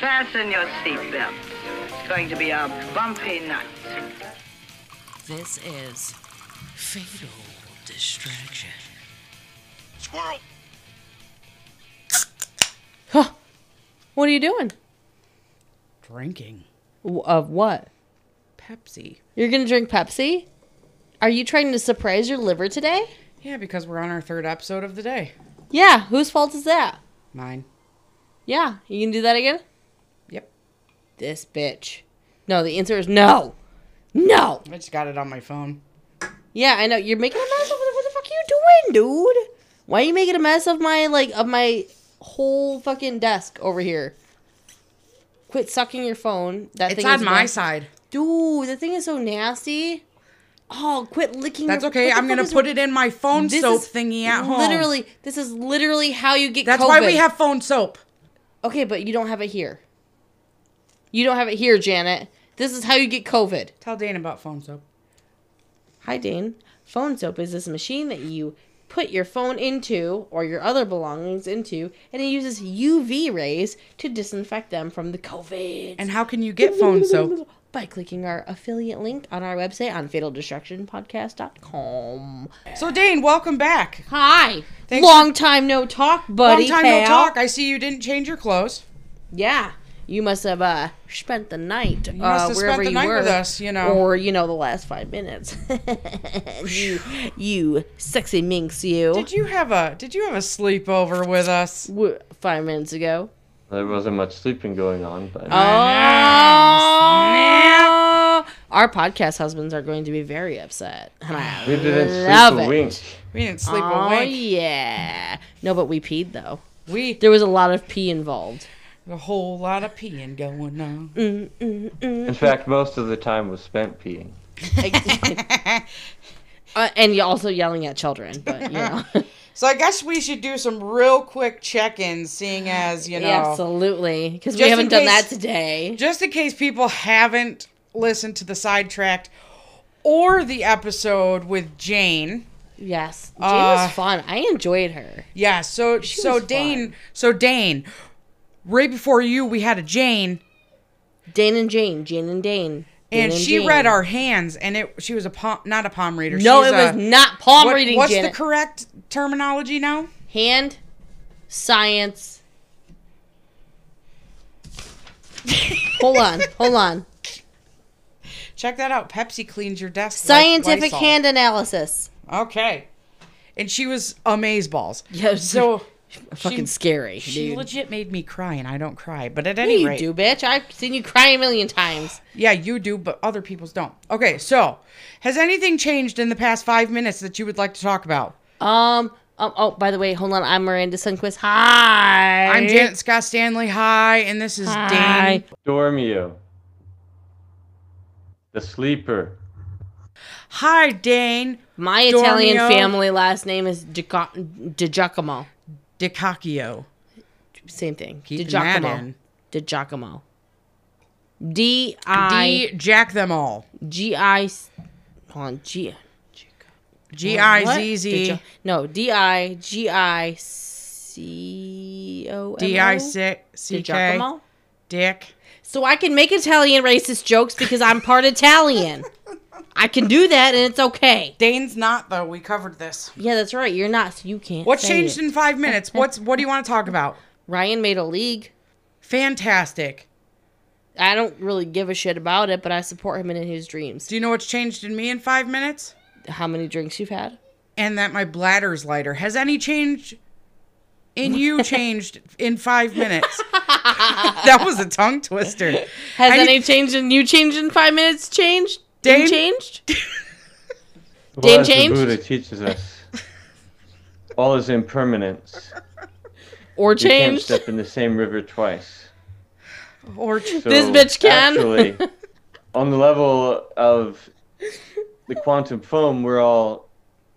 Fasten your seatbelt. It's going to be a bumpy night. This is Fatal Distraction. Squirrel! Huh. What are you doing? Drinking W- Of what? Pepsi. You're gonna drink Pepsi? Are you trying to surprise your liver today? Yeah, because we're on our third episode of the day. Yeah. Whose fault is that? Mine. Yeah. You can do that again? This bitch. No, the answer is no. No. I just got it on my phone. Yeah, I know. You're making a mess of. What the fuck are you doing, dude? Why are you making a mess of my like of my whole fucking desk over here? Quit sucking your phone. That It's thing on my side. Dude, the thing is so nasty. Oh, quit licking. That's your- okay. I'm gonna put it in my phone soap thingy at home. Literally, this is literally how you get. That's why we have phone soap. Okay, but you don't have it here. You don't have it here, Janet. This is how you get COVID. Tell Dane about phone soap. Hi, Dane. Phone soap is this machine that you put your phone into or your other belongings into, and it uses UV rays to disinfect them from the COVID. And how can you get phone soap? By clicking our affiliate link on our website on fataldistractionpodcast.com. So Dane, welcome back. Hi. Thanks Long time no talk, buddy. Long time no talk. I see you didn't change your clothes. Yeah. You must have uh, spent the night must uh, have wherever spent the you night were, with us, you know. or you know the last five minutes. you, you sexy minx, you. Did you have a Did you have a sleepover with us? W- five minutes ago. There wasn't much sleeping going on, but Oh, our podcast husbands are going to be very upset. And I we didn't love sleep a it. wink. We didn't sleep oh a wink. Oh yeah. No, but we peed though. We There was a lot of pee involved. A whole lot of peeing going on. In fact, most of the time was spent peeing. uh, and you also yelling at children, but you know. So I guess we should do some real quick check-ins, seeing as you know, Absolutely, because we haven't in done case- that today. just in case people haven't listened to the sidetracked or the episode with Jane. Yes, Jane Uh, was fun. I enjoyed her. Yeah, so so Dane, fun. so Dane, right before you, we had a Jane, Dane and Jane, Jane and Dane, Dane and she Jane. read our hands, and it she was a palm, not a palm reader. No, she it was a- not palm what- reading. What's Janet. the correct terminology now? hand science? hold on, hold on. Check that out. Pepsi cleans your desk. Scientific Lysol. hand analysis. Okay. And she was amazeballs. Yes. So Fucking scary, she dude. legit made me cry, and I don't cry. But at Yeah, any you rate, do, bitch. I've seen you cry a million times. yeah, you do, but other people's don't. Okay, so has anything changed in the past five minutes that you would like to talk about? Um. Um, oh, by the way, hold on. I'm Miranda Sunquist. Hi. I'm Janet Scott Stanley. Hi, and this is Hi. Dane. Dormio. The sleeper. Hi, Dane My Italian family last name is Giaco- Di Giacomo. DiCacchio. Same thing. Keeping that Giacomo. Di D I D Jack them all. G I Hold on. G. G I? Z Z No. D I G I C O. D I C K. Dick. So I can make Italian racist jokes because I'm part Italian. I can do that and it's okay. Dane's not though. We covered this. Yeah, that's right. You're not, so you can't. What's say changed it. in five minutes? What's what do you want to talk about? Ryan made a league. Fantastic. I don't really give a shit about it, but I support him in his dreams. Do you know what's changed in me in five minutes? How many drinks you've had? And that my bladder's lighter. Has any change in you changed in five minutes? that was a tongue twister. Has I any changed in you changed in five minutes? Changed? Dane? Dane changed? Well, Dane the changed? Buddha teaches us, all is impermanence. Or You can't changed? step in the same river twice. Or So This bitch can. Actually, on the level of the quantum foam, we're all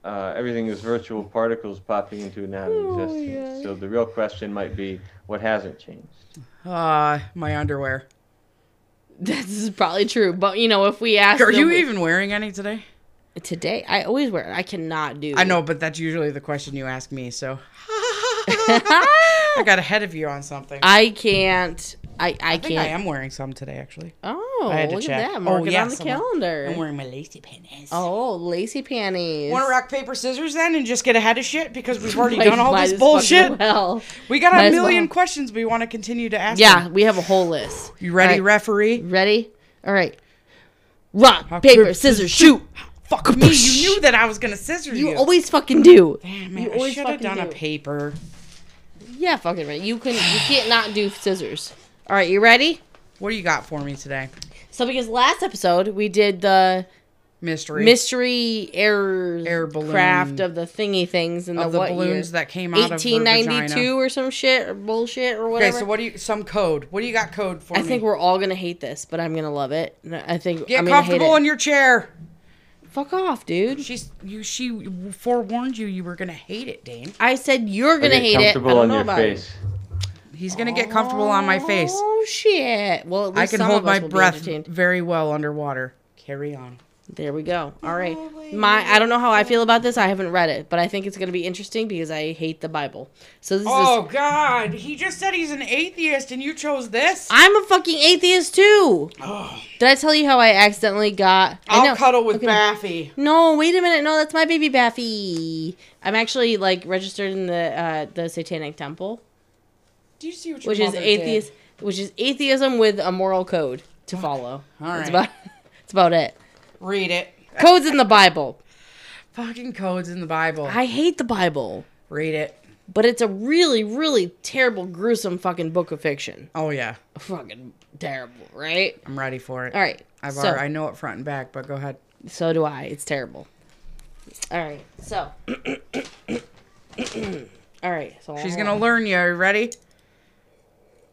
uh, everything is virtual particles popping into non-existence. So the real question might be, what hasn't changed? uh my underwear. this is probably true, but you know, if we ask, Are you them- even wearing any today? today? I always wear. I cannot do. I know, but that's usually the question you ask me. So I got ahead of you on something. I can't. I I, think can't. I am wearing some today, actually. Oh, I had to look check. at that. Oh, Mark it on the calendar. I'm wearing my lacy panties. oh, lacy panties. Want to rock paper scissors then and just get ahead of shit because we've already done all this bullshit. Well. We got Might a million well. questions we want to continue to ask. Yeah, them. we have a whole list. You ready, right. referee? Ready? All right. Rock, Rock, paper, paper, scissors, shoot. Fuck me! You knew that I was gonna scissors you. You always fucking do. Damn you! I always should have done a paper. Yeah, fucking right. You can. You can't not do scissors. All right, you ready? What do you got for me today? So because last episode we did the Mystery. mystery air Air balloon. craft of the thingy things and of the, the what balloons year? that came out of 1892 or some shit or bullshit or whatever. Okay, whatever. so what do you? Some code. What do you got code for me? I me? think we're all gonna hate this, but I'm gonna love it. I think Get I'm gonna hate comfortable it. in your chair. Fuck off, dude. She's you. She forewarned you. You were gonna hate it, Dane. I said you're gonna Get hate it. I comfortable don't on know your about face. it. He's gonna get comfortable on my face. Oh shit! Well, at least I can some hold of us my will be breath entertained. very well underwater. Carry on. There we go. All right. My I don't know how I feel about this. I haven't read it, but I think it's going to be interesting because I hate the Bible. So this is Oh is God! He just said he's an atheist, and you chose this. I'm a fucking atheist too. Did I tell you how I accidentally got I I'll know. cuddle with Okay. Baffy. No, wait a minute. No, that's my baby Baffy. I'm actually like registered in the uh the Satanic Temple, Do you see what your which is atheist which is atheism with a moral code to follow. All That's about that's about it. Read it. Codes in the Bible. Fucking codes in the Bible. I hate the Bible. Read it. But it's a really, really terrible, gruesome fucking book of fiction. Oh yeah, Fucking terrible, right? I'm ready for it. All right. I've so, already, I know it front and back, but go ahead. so do I. It's terrible. All right. So. All right. So She's gonna on. learn you. Are you ready?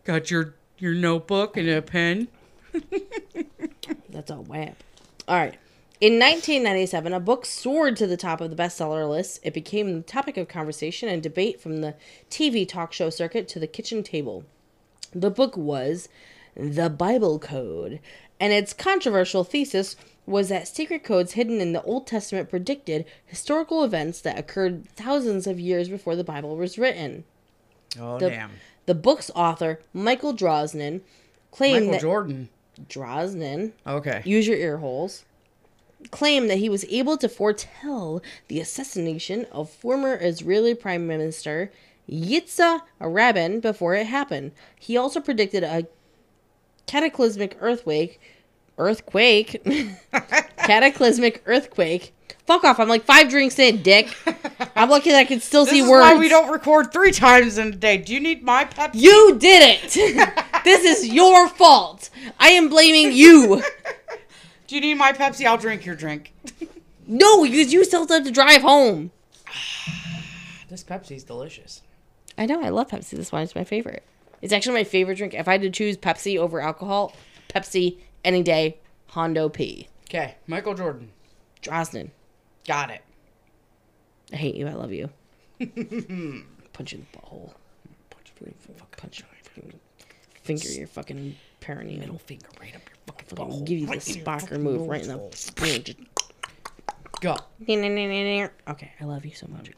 Got your your notebook and a pen. That's a whap. All right. In 1997, a book soared to the top of the bestseller list. It became the topic of conversation and debate from the TV talk show circuit to the kitchen table. The book was The Bible Code, and its controversial thesis was that secret codes hidden in the Old Testament predicted historical events that occurred thousands of years before the Bible was written. Oh The, damn. The book's author, Michael Drosnin, claimed Michael that Jordan. Drosnin Okay. use your ear holes, claimed that he was able to foretell the assassination of former Israeli Prime Minister Yitzhak Rabin before it happened. He also predicted a cataclysmic earthquake, earthquake, cataclysmic earthquake. Fuck off! I'm like five drinks in, dick. I'm lucky that I can still This see is words. why we don't record three times in a day. Do you need my Pepsi? You did it. this is your fault. I am blaming you. Do you need my Pepsi? I'll drink your drink. No, because you still have to drive home. This Pepsi's delicious. I know. I love Pepsi. This one is my favorite. It's actually my favorite drink. If I had to choose Pepsi over alcohol, Pepsi any day. Hondo P. Okay, Michael Jordan. Drosnin. Got it. I hate you. I love you. Punch you in the butthole. Punch you. Punch you. Fucking Finger your fucking perineum. Middle Finger right up your fucking Fucking butthole. give you the Right in Spocker move right in the. nose. Just Go. Okay, I love you so much.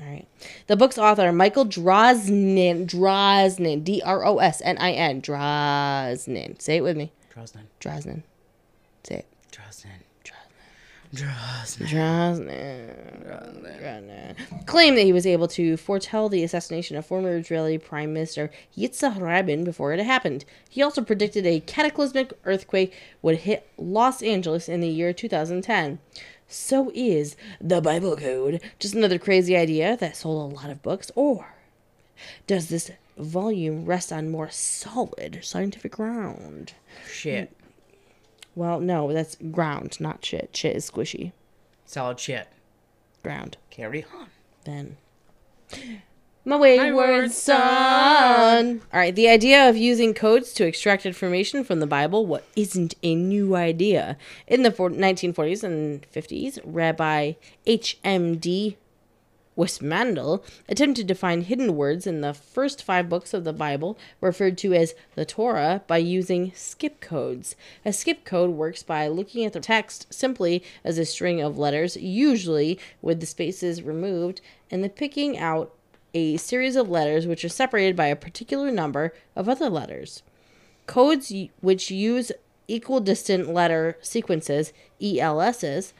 All right. The book's author, Michael Drosnin, Drosnin, D R O S N I N, Drosnin. Say it with me. Drosnin. Drosnin. Say it. Drosnin. Drosnin. Claimed that he was able to foretell the assassination of former Israeli Prime Minister Yitzhak Rabin before it happened. He also predicted a cataclysmic earthquake would hit Los Angeles in the year 2010. So is the Bible Code just another crazy idea that sold a lot of books, or does this volume rest on more solid scientific ground? Shit. Well, no, that's ground, not shit. Shit is squishy. Solid shit. Ground. Carry on. Then. My wayward wayward son. All right, the idea of using codes to extract information from the Bible what isn't a new idea. In the 1940s and 50s, Rabbi H.M.D. Weissmandl attempted to find hidden words in the first five books of the Bible, referred to as the Torah, by using skip codes. A skip code works by looking at the text simply as a string of letters, usually with the spaces removed, and the picking out a series of letters which are separated by a particular number of other letters. Codes which use equidistant letter sequences, ELSs,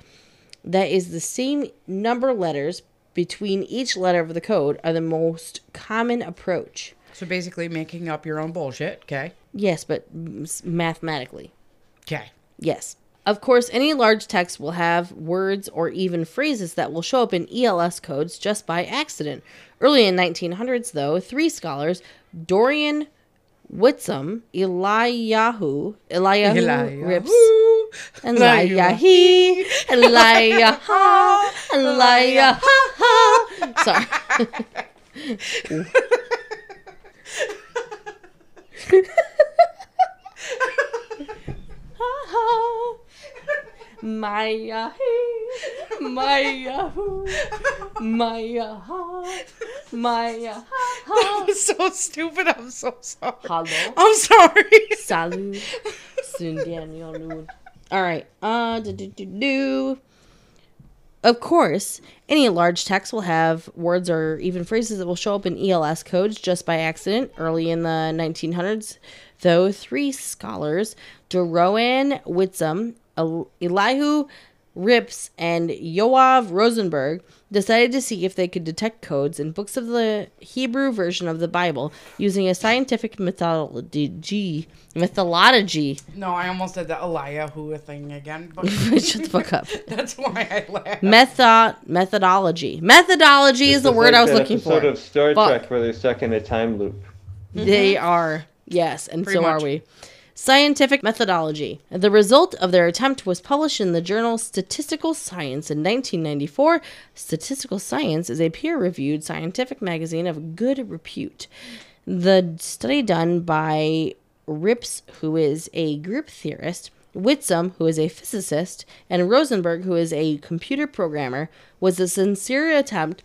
that is the same number letters between each letter of the code are the most common approach. So basically, making up your own bullshit. Okay. Yes, but mathematically. Okay. Yes. Of course, any large text will have words or even phrases that will show up in ELS codes just by accident. Early in 1900s, though, three scholars, Dorian Witztum, Eliyahu, Eliyahu, Eliyahu. Rips, and Eliyahi, Eliyaha, Eliyaha. Sorry. Maya, Maya, Maya, Maya. That was so stupid. I'm so sorry. Hello. I'm sorry. Salut. Sundian All right. Uh, do, do, do, do. Of course, any large text will have words or even phrases that will show up in ELS codes just by accident early in the 1900s. Though three scholars, Doron Witztum, El- Elihu Rips, and Yoav Rosenberg, decided to see if they could detect codes in books of the Hebrew version of the Bible using a scientific methodology. Methodology. No, I almost said the Eliyahu thing again. But Shut the fuck up. that's why I laughed. Method methodology. Methodology is the It's word like I was looking for. Sort of Star Fuck. Trek where they're stuck in a time loop. They are. Yes, and Pretty so are we. Scientific methodology. The result of their attempt was published in the journal Statistical Science in 1994. Statistical Science is a peer reviewed scientific magazine of good repute. The study done by Rips, who is a group theorist, Witztum, who is a physicist, and Rosenberg, who is a computer programmer, was a sincere attempt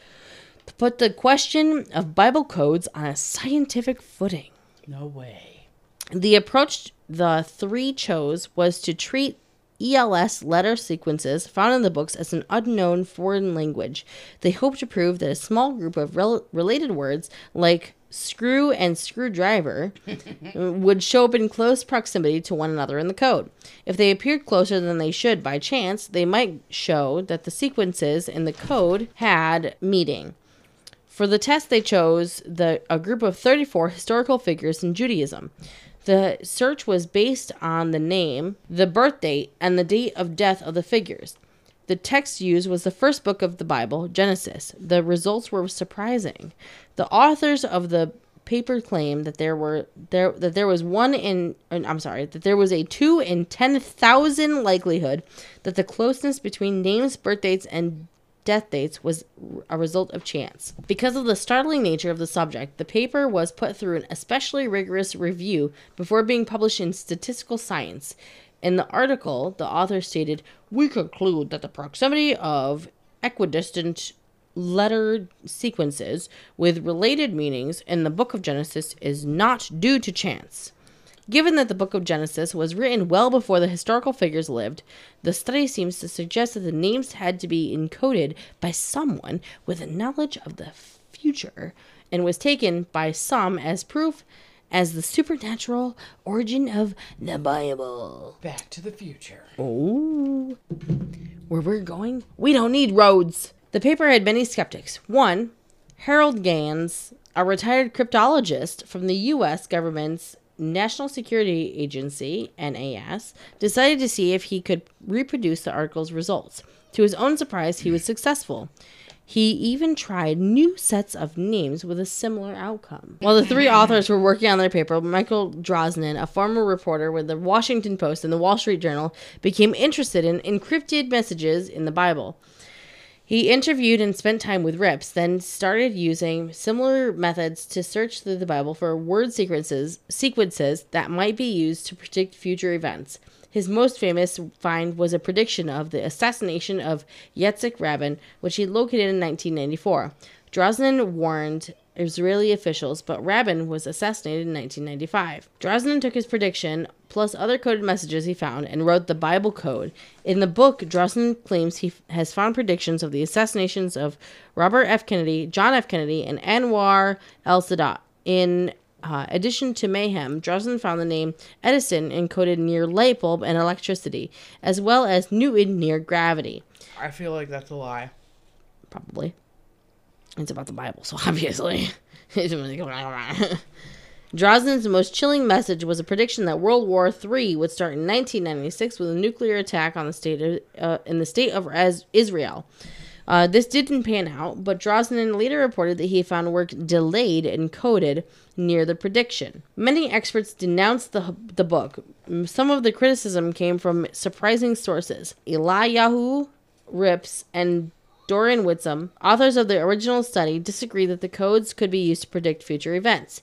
to put the question of Bible codes on a scientific footing. No way. The approach the three chose was to treat ELS letter sequences found in the books as an unknown foreign language. They hoped to prove that a small group of rel- related words, like screw and screwdriver, would show up in close proximity to one another in the code. If they appeared closer than they should by chance, they might show that the sequences in the code had meaning. For the test, they chose the a group of 34 historical figures in Judaism. The search was based on the name, the birth date, and the date of death of the figures. The text used was the first book of the Bible, Genesis. The results were surprising. The authors of the paper claimed that there were there that there was one in I'm sorry that there was a two in ten thousand likelihood that the closeness between names, birth dates, and death dates was a result of chance. Because of the startling nature of the subject, the paper was put through an especially rigorous review before being published in Statistical Science. In the article, the author stated, We conclude that the proximity of equidistant letter sequences with related meanings in the book of Genesis is not due to chance. Given that the book of Genesis was written well before the historical figures lived, the study seems to suggest that the names had to be encoded by someone with a knowledge of the future and was taken by some as proof as the supernatural origin of the Bible. Back to the future. Oh. Where we're going, we don't need roads. The paper had many skeptics. One, Harold Gans, a retired cryptologist from the U.S. government's National Security Agency, NAS, decided to see if he could reproduce the article's results. To his own surprise, he was successful. He even tried new sets of names with a similar outcome. While the three authors were working on their paper, Michael Drosnin, a former reporter with the Washington Post and the Wall Street Journal, became interested in encrypted messages in the Bible. He interviewed and spent time with Rips, then started using similar methods to search through the Bible for word sequences sequences that might be used to predict future events. His most famous find was a prediction of the assassination of Yitzhak Rabin, which he located in 1994. Drosnin warned Israeli officials, but Rabin was assassinated in 1995. Drosnin took his prediction, plus other coded messages he found, and wrote the Bible Code. In the book, Drosnin claims he f- has found predictions of the assassinations of Robert F. Kennedy, John F. Kennedy, and Anwar el Sadat. In uh, addition to mayhem, Drosnin found the name Edison encoded near light bulb and electricity, as well as Newton near gravity. I feel like that's a lie. Probably. It's about the Bible, so obviously. Drosnin's most chilling message was a prediction that World War III would start in 1996 with a nuclear attack on the state of, uh, in the state of Israel. Uh, this didn't pan out, but Drosnin later reported that he found work delayed and coded near the prediction. Many experts denounced the, the book. Some of the criticism came from surprising sources. Eliyahu Rips and Doron Witztum, authors of the original study, disagree that the codes could be used to predict future events.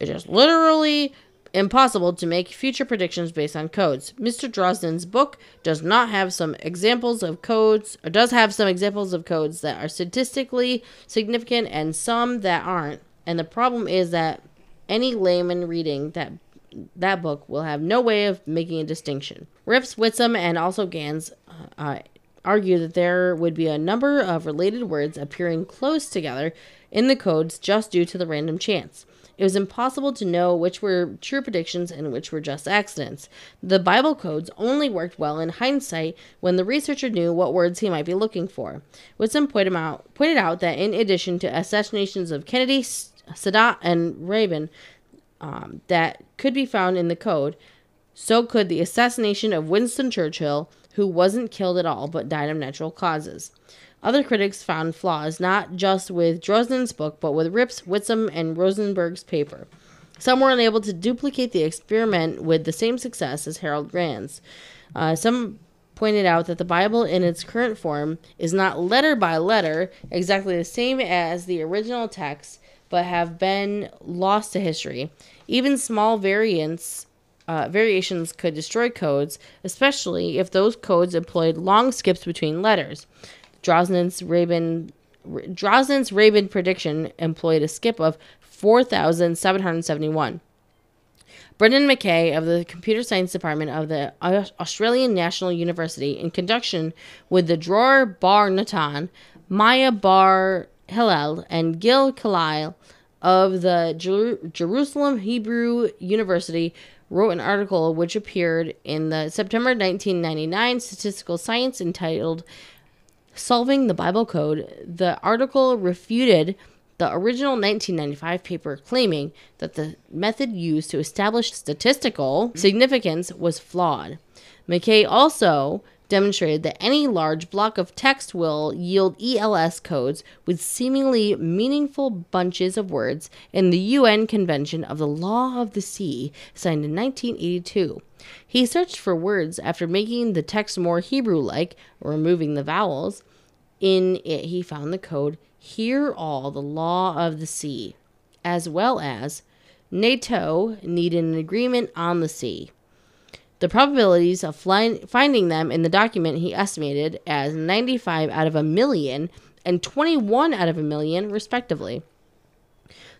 It is literally impossible to make future predictions based on codes. Mr. Drosden's book does not have some examples of codes, or does have some examples of codes that are statistically significant and some that aren't. And the problem is that any layman reading that that book will have no way of making a distinction. Rips, Witztum, and also Gans uh, argue that there would be a number of related words appearing close together in the codes just due to the random chance. It was impossible to know which were true predictions and which were just accidents. The Bible codes only worked well in hindsight when the researcher knew what words he might be looking for. Witztum pointed out, pointed out that in addition to assassinations of Kennedy, Sadat, and Rabin um, that could be found in the code, so could the assassination of Winston Churchill, who wasn't killed at all but died of natural causes. Other critics found flaws not just with Drosnin's book, but with Rips, Witztum, and Rosenberg's paper. Some were unable to duplicate the experiment with the same success as Harold Grand's. Uh, some pointed out that the Bible in its current form is not letter by letter exactly the same as the original text, but have been lost to history. Even small variants uh, variations could destroy codes, especially if those codes employed long skips between letters. Drosnin's Rabin Drosnin's Rabin prediction employed a skip of 4,771. Brendan McKay of the Computer Science Department of the Australian National University, in conjunction with the Dror Bar Natan, Maya Bar Hillel, and Gil Kalil of the Jer- Jerusalem Hebrew University, wrote an article which appeared in the September 1999 Statistical Science entitled Solving the Bible Code. The article refuted the original 1995 paper claiming that the method used to establish statistical significance was flawed. McKay also demonstrated that any large block of text will yield ELS codes with seemingly meaningful bunches of words in the UN Convention of the Law of the Sea, signed in 1982. He searched for words after making the text more Hebrew like, removing the vowels. In it, he found the code Hear all the law of the sea, as well as NATO need an agreement on the sea. The probabilities of flying, finding them in the document he estimated as 95 out of a million and 21 out of a million, respectively.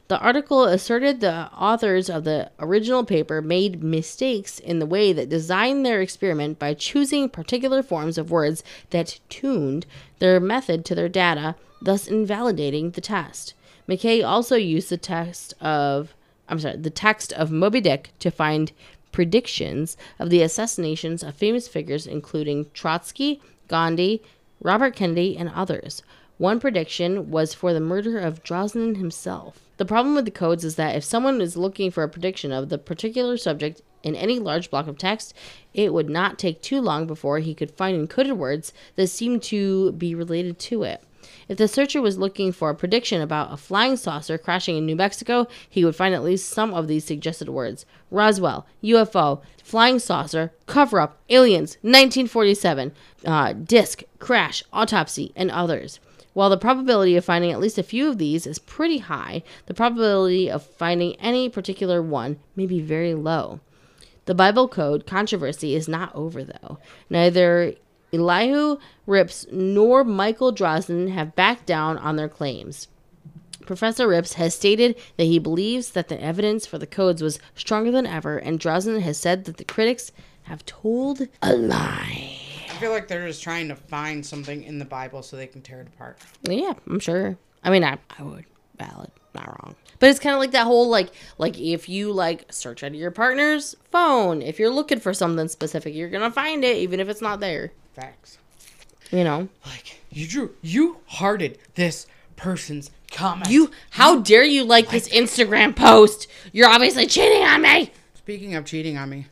The article asserted the authors of the original paper made mistakes in the way that designed their experiment by choosing particular forms of words that tuned their method to their data, thus invalidating the test. McKay also used the text of I'm sorry, the text of Moby Dick to find predictions of the assassinations of famous figures including Trotsky, Gandhi, Robert Kennedy, and others. One prediction was for the murder of Drosnin himself. The problem with the codes is that if someone is looking for a prediction of the particular subject in any large block of text, it would not take too long before he could find encoded words that seemed to be related to it. If the searcher was looking for a prediction about a flying saucer crashing in New Mexico, he would find at least some of these suggested words Roswell, UFO, flying saucer, cover up, aliens, 1947, uh, disc, crash, autopsy, and others. While the probability of finding at least a few of these is pretty high, the probability of finding any particular one may be very low. The Bible Code controversy is not over, though. Neither Elihu Rips nor Michael Drosnin have backed down on their claims. Professor Rips has stated that he believes that the evidence for the codes was stronger than ever, and Drosnin has said that the critics have told a lie. I feel like they're just trying to find something in the Bible so they can tear it apart. Yeah, I'm sure. I mean, I, I would. Valid. Not wrong. But it's kind of like that whole like like if you like search out your partner's phone, if you're looking for something specific, you're gonna find it even if it's not there. Facts. You know. Like you drew, you hearted this person's comment. You how dare you like this Instagram post? You're obviously cheating on me. Speaking of cheating on me,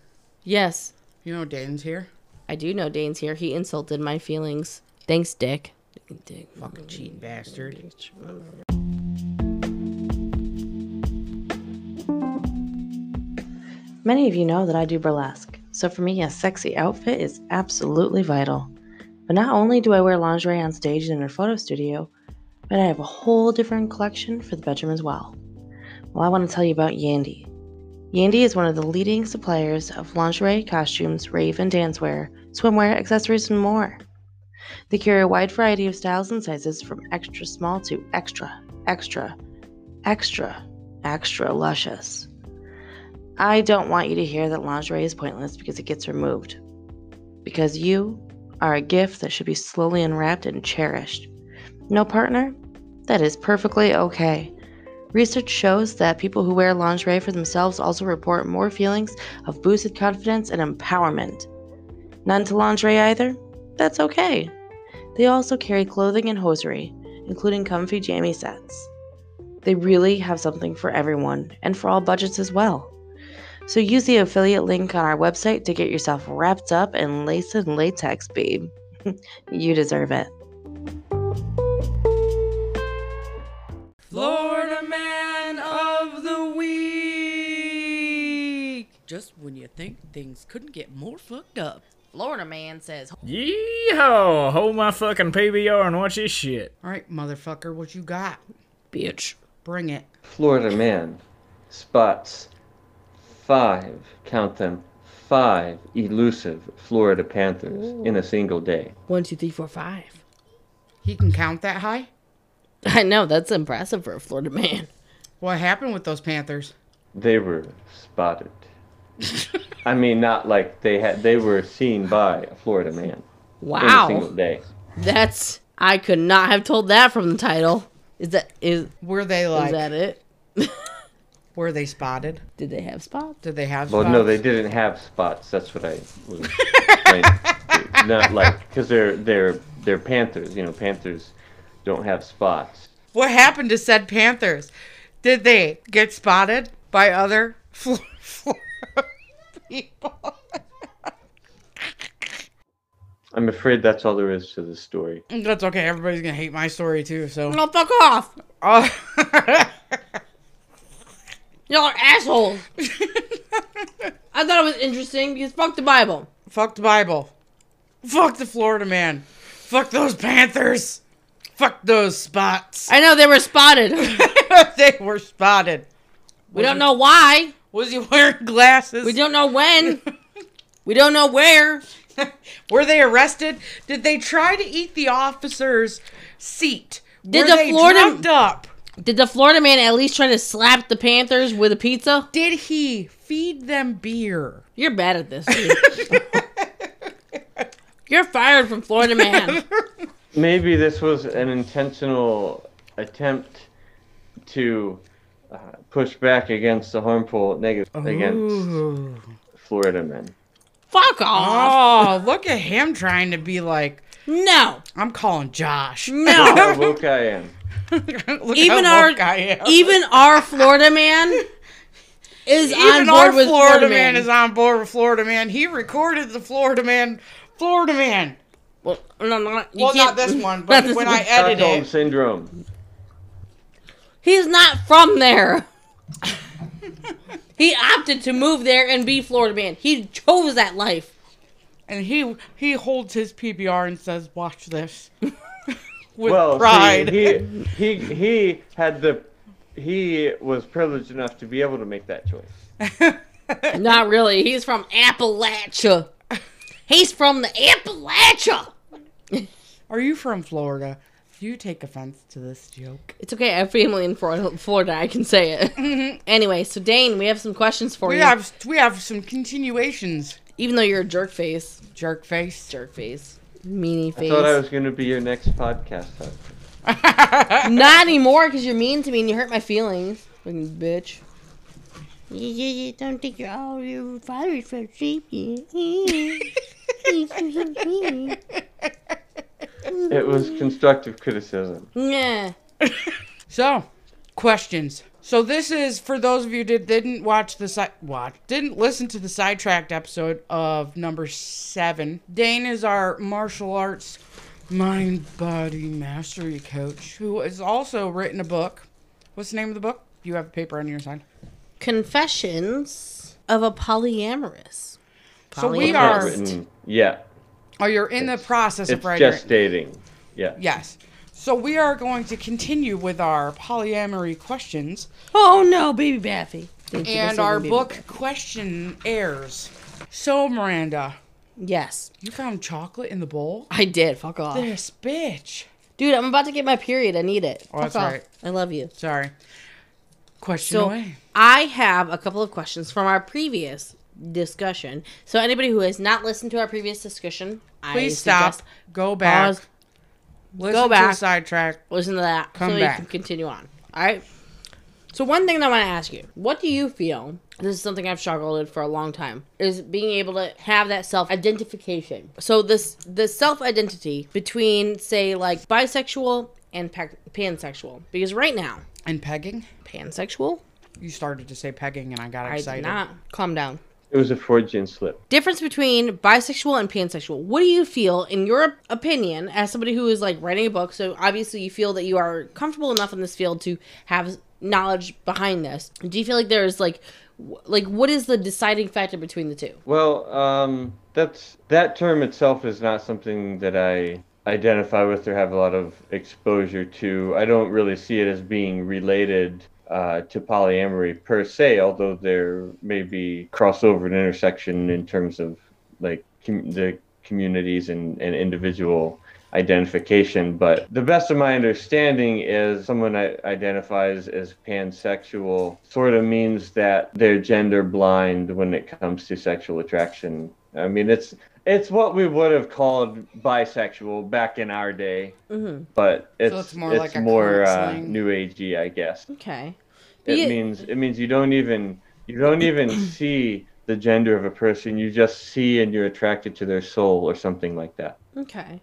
Yes. you know Dane's here. I do know Dane's here. He insulted my feelings. Thanks, Dick. Dick. Fucking cheating bastard. Many of you know that I do burlesque, so for me, a sexy outfit is absolutely vital. But not only do I wear lingerie on stage and in a photo studio, but I have a whole different collection for the bedroom as well. Well, I want to tell you about Yandy. Yandy is one of the leading suppliers of lingerie, costumes, rave and dancewear, swimwear, accessories, and more. They carry a wide variety of styles and sizes from extra small to extra, extra, extra, extra luscious. I don't want you to hear that lingerie is pointless because it gets removed. Because you are a gift that should be slowly unwrapped and cherished. No partner? That is perfectly okay. Research shows that people who wear lingerie for themselves also report more feelings of boosted confidence and empowerment. None to lingerie either? That's okay. They also carry clothing and hosiery, including comfy jammy sets. They really have something for everyone and for all budgets as well. So use the affiliate link on our website to get yourself wrapped up in lace and latex, babe. you deserve it. Florida Man of the Week. Just when you think things couldn't get more fucked up. Florida man says, Yeehaw! Hold my fucking PBR and watch this shit. All right, motherfucker, what you got? bitch. Bring it. Florida man spots five, count them, five elusive Florida Panthers in a single day. One, two, three, four, five. He can count that high? I know, that's impressive for a Florida man. What happened with those Panthers? They were spotted. I mean, not like they had. They were seen by a Florida man in a single Wow. day. That's I could not have told that from the title. Is that is Were they like, is that it? were they spotted? Did they have spots? Did they have spots? Well, spots? no, they didn't have spots. That's what I was trying to- Not like because they're they're they're panthers. You know, panthers don't have spots. What happened to said Panthers? Did they get spotted by other Fl- Florida people? I'm afraid that's all there is to the story. That's okay. Everybody's gonna hate my story too. So, No, fuck off. Oh. Y'all are assholes. I thought it was interesting because fuck the Bible. fuck the Bible. Fuck the Florida man. Fuck those Panthers. Fuck those spots. I know they were spotted. they were spotted. We don't know why. Was he wearing glasses? We don't know when. We don't know where. Were they arrested? Did they try to eat the officer's seat? Did Were the Florida- up? Did the Florida man at least try to slap the Panthers with a pizza? Did he feed them beer? You're bad at this. Dude. You're fired from Florida man. Maybe this was an intentional attempt to uh, push back against the harmful negative against Florida men. Fuck off. Oh, look at him trying to be like, No. I'm calling Josh. Look No. look, woke I am. Look Even how our woke I am. even our Florida man is on board our with Florida man is on board with Florida man. He recorded the Florida man, Florida man. Well, no, no, you Well, can't- this one, not but this when one. I edit Stockholm it, syndrome. He's not from there. he opted to move there and be Florida man. He chose that life. and he he holds his PBR and says, "Watch this." With well, see, he he he had the he was privileged enough to be able to make that choice. Not really. He's from Appalachia. He's from the Appalachia. Are you from Florida? If you take offense to this joke. It's okay. I have family in Florida. Florida I can say it. Mm-hmm. anyway, so Dane, we have some questions for We you. have we have some continuations. Even though you're a jerk face, Jerk face. jerk face, meanie face. I thought I was going to be your next podcast host. Not anymore because you're mean to me and you hurt my feelings, fucking bitch. Yeah, yeah, yeah, don't think you're all your father's so sleepy. It was constructive criticism. yeah. So, questions. So this is for those of you that didn't watch the side watch didn't listen to the sidetracked episode of number seven. Dane is our martial arts mind body mastery coach who has also written a book. What's the name of the book? You have a paper on your side. Confessions of a polyamorous. So we It's Polyamorous. are- written yet. Oh, you're in the process of writing. It's just dating. Yeah. Yes. So we are going to continue with our polyamory questions Oh no, baby Baffy. Thank you for and saving our baby book Baffy. question airs. So Miranda, Yes, you found chocolate in the bowl? I did. Fuck off, This bitch. dude. I'm about to get my period. I need it. Oh, Fuck that's off. right. I love you. Sorry. Question So away. I have a couple of questions from our previous discussion. So anybody who has not listened to our previous discussion, Please I stop. suggest Go back. Pause. Listen Go back. sidetrack. listen to that Come so back. you can continue on. All right. So one thing that I want to ask you: What do you feel? This is something I've struggled with for a long time. Is being able to have that self identification. So this the self identity between say like bisexual and pa- pansexual. Because right now, And pegging? pansexual. You started to say pegging and I got excited. I did not. Calm down. It was a Freudian slip. difference between bisexual and pansexual. What do you feel, in your opinion, as somebody who is like writing a book? So obviously, you feel that you are comfortable enough in this field to have knowledge behind this. Do you feel like there's like, like what is the deciding factor between the two? Well, um, that's that term itself is not something that I identify with or have a lot of exposure to. I don't really see it as being related uh, to polyamory per se, although there may be crossover and intersection in terms of like com- the communities and, and individual identification. But the best of my understanding is someone identifies as pansexual sort of means that they're gender blind when it comes to sexual attraction. I mean, it's it's what we would have called bisexual back in our day, Mm-hmm. but it's it's more it's like more current uh, new agey, I guess. Okay. It Yeah. means it means you don't even you don't even see the gender of a person. You just see and you're attracted to their soul or something like that. Okay.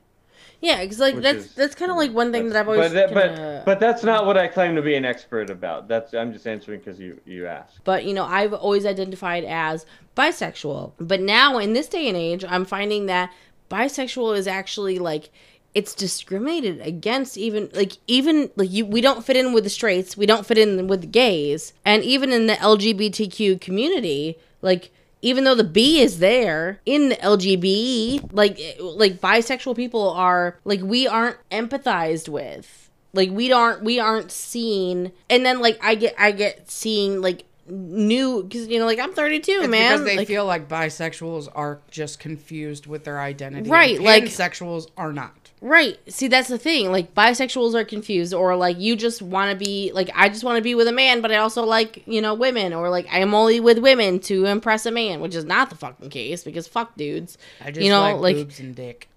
Yeah, because like which that's is- that's kind of like one thing that I've always. But that, kinda- but but that's not what I claim to be an expert about. That's I'm just answering because you you asked. but you know i've always identified as bisexual but now in this day and age i'm finding that bisexual is actually like it's discriminated against even like even like you we don't fit in with the straights we don't fit in with the gays and even in the lgbtq community like even though the B is there in the LGBE, like like bisexual people are like we aren't empathized with like we aren't we aren't seen and then like i get i get seeing like new because you know like i'm 32 It's man because they like, feel like bisexuals are just confused with their identity. Right, like- pansexuals are not. Right see that's the thing like bisexuals are confused or like you just want to be like i just want to be with a man but i also like you know women or like i'm only with women to impress a man which is not the fucking case because fuck dudes I just you know like, like boobs and dick.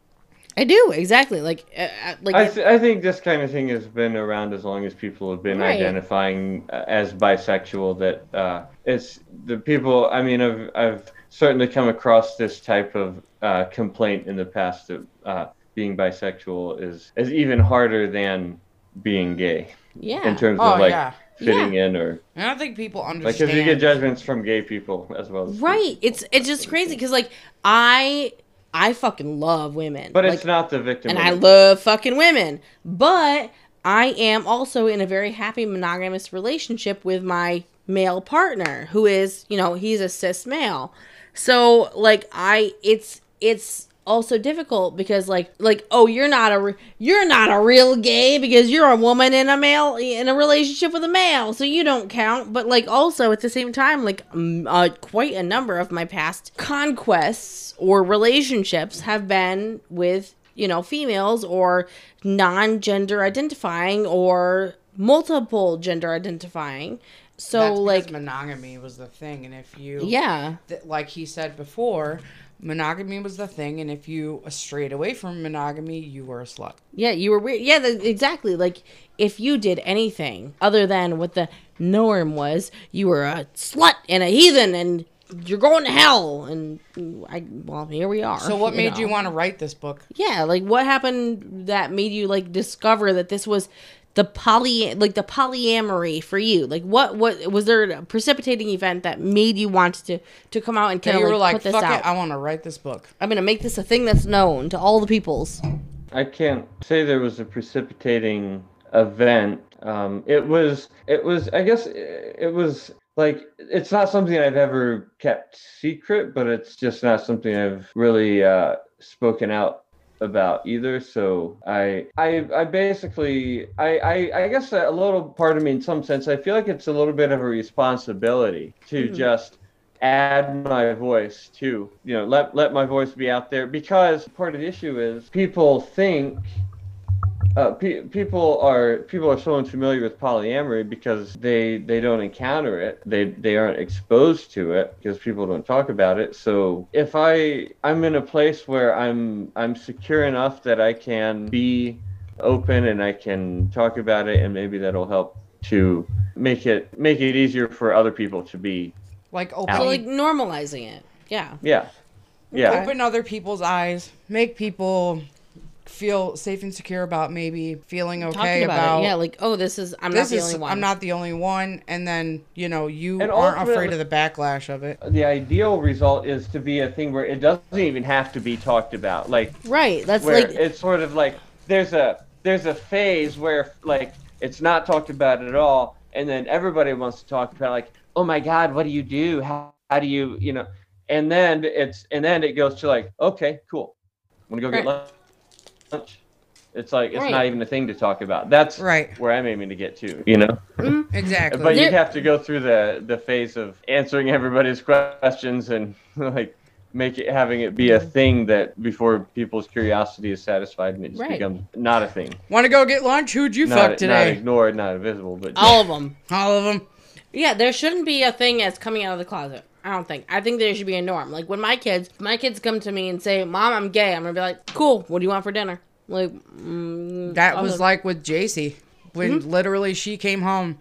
i do exactly like uh, uh, like I, th- I think this kind of thing has been around as long as people have been Right. identifying uh, as bisexual. That uh, it's the people. I mean, I've I've certainly come across this type of uh, complaint in the past that uh, being bisexual is is even harder than being gay yeah in terms Oh of like yeah. fitting in or I don't think people understand. like understand. because you get judgments from gay people as well. As right it's it's just crazy because like i i fucking love women But like, it's not the victim. and I love fucking women. But I am also in a very happy monogamous relationship with my male partner who is, you know, he's a cis male. So like I it's it's also difficult because like like oh you're not a re- you're not a real gay because you're a woman in a male in a relationship with a male so you don't count but like also at the same time like um, uh, quite a number of my past conquests or relationships have been with you know, females or non-gender identifying or multiple gender identifying. So That's like monogamy was the thing, and if you yeah. th- like he said before, monogamy was the thing, and if you strayed away from monogamy, you were a slut. Yeah, you were weird. Yeah, that, exactly. Like if you did anything other than what the norm was, you were a slut and a heathen, and you're going to hell. And I, well, here we are. So what made you want to write this book? Yeah, like what happened that made you like discover that this was the poly, like the polyamory for you? Like what, what was there a precipitating event that made you want to to come out and That kind you of like, like, put this fuck out? it, I want to write this book. I'm gonna make this a thing that's known to all the peoples. I can't say there was a precipitating event. Um, it was, it was, I guess it was like, it's not something I've ever kept secret, but it's just not something I've really uh, spoken out about either. So I, I, I basically, I, I, I guess a little part of me, in some sense, I feel like it's a little bit of a responsibility to hmm. just add my voice to you know let let my voice be out there because part of the issue is people think uh, pe- people are people are so unfamiliar with polyamory because they they don't encounter it. They they aren't exposed to it because people don't talk about it. So if i i'm in a place where i'm i'm secure enough that i can be open and i can talk about it and maybe that'll help to make it make it easier for other people to be Like So open, like normalizing it. Yeah. yeah. Yeah. open other people's eyes, make people feel safe and secure about maybe feeling okay Talking about, about it. Yeah, like oh, this is I'm this not the is only one. I'm not the only one, and then you know you And aren't afraid of the backlash of it. the ideal result is to be a thing where it doesn't even have to be talked about like right. That's where like it's sort of like there's a there's a phase where like it's not talked about at all and then everybody wants to talk about like oh my god what do you do how, how do you you know and then it's and then it goes to like okay cool i'm gonna go get Right. lunch it's like it's Right. not even a thing to talk about that's Right. where i'm aiming to get to you know mm-hmm. Exactly. but There- you have to go through the the phase of answering everybody's questions and like make it having it be a mm-hmm. thing that before people's curiosity is satisfied and it just Right. becomes not a thing Want to go get lunch? Who'd you not, fuck not today? ignored not invisible but all of them. All of them. Yeah, there shouldn't be a thing as coming out of the closet. I don't think. I think there should be a norm. Like when my kids, my kids come to me and say, "Mom, I'm gay," I'm gonna be like, "Cool. What do you want for dinner?" Like, mm, That I'll was look- like with JC when Mm-hmm. literally she came home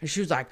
and she was like,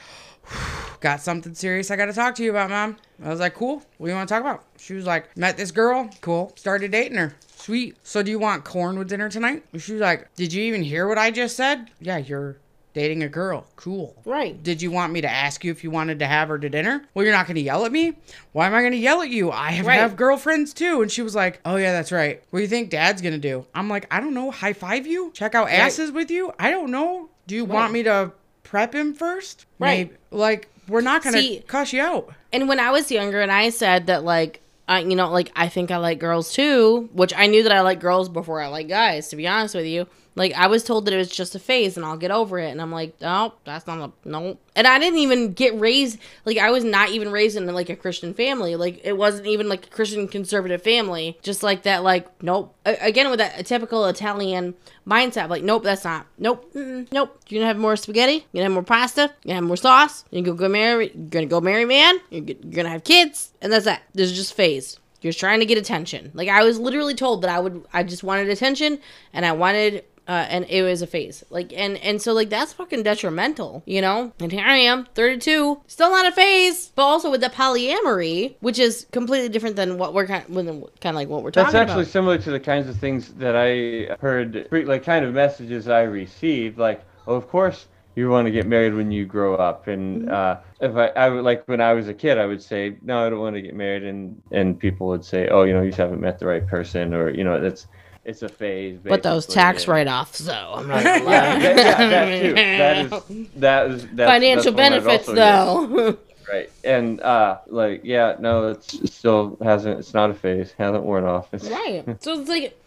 "Got something serious I got to talk to you about, mom." I was like, "Cool. What do you want to talk about?" She was like, "Met this girl. Cool. Started dating her. Sweet. So do you want corn with dinner tonight?" She was like, "Did you even hear what I just said?" Yeah, you're dating a girl. Cool. right. Did you want me to ask you if you wanted to have her to dinner? Well, you're not going to yell at me? Why am I going to yell at you? I have, Right. have girlfriends too. And she was like, Oh, yeah, that's right. What do you think dad's going to do? I'm like, I don't know. High five you? Check out asses with you? I don't know. Do you want me to prep him first? Right. Maybe- like, we're not going to cuss you out. And when I was younger, and I said that like, I, you know, like I think I like girls too, which I knew that I like girls before I like guys. To be honest with you, like I was told that it was just a phase and I'll get over it, and I'm like, no, that's not a no. And I didn't even get raised like I was not even raised in like a Christian family. Like it wasn't even like a Christian conservative family. Just like that, like nope. Again with that typical Italian mindset, like nope, that's not. Nope, mm-mm, nope. You're gonna have more spaghetti. You're gonna have more pasta. You're gonna have more sauce. You're gonna go marry. You're gonna go marry man. You're, you're gonna have kids, and that's that. There's just phase. You're trying to get attention. Like I was literally told that I would. I just wanted attention, and I wanted. Uh, and it was a phase, like, and and so like that's fucking detrimental, you know. And here I am, 32, still not a phase, but also with the polyamory, which is completely different than what we're kind, kind of like what we're talking about. that's actually about. similar to the kinds of things that i heard like kind of messages i received like oh of course you want to get married when you grow up. And uh, if I, I would like when i was a kid i would say no i don't want to get married. And and people would say oh you know you just haven't met the right person or you know that's it's a phase But those tax write-offs, though, I'm not gonna yeah, that, yeah, that too. That is that is that's, financial that's benefits, though. Right, and uh, like yeah, no, it's it still hasn't. It's not a phase. Hasn't worn off. It's, right. So it's like,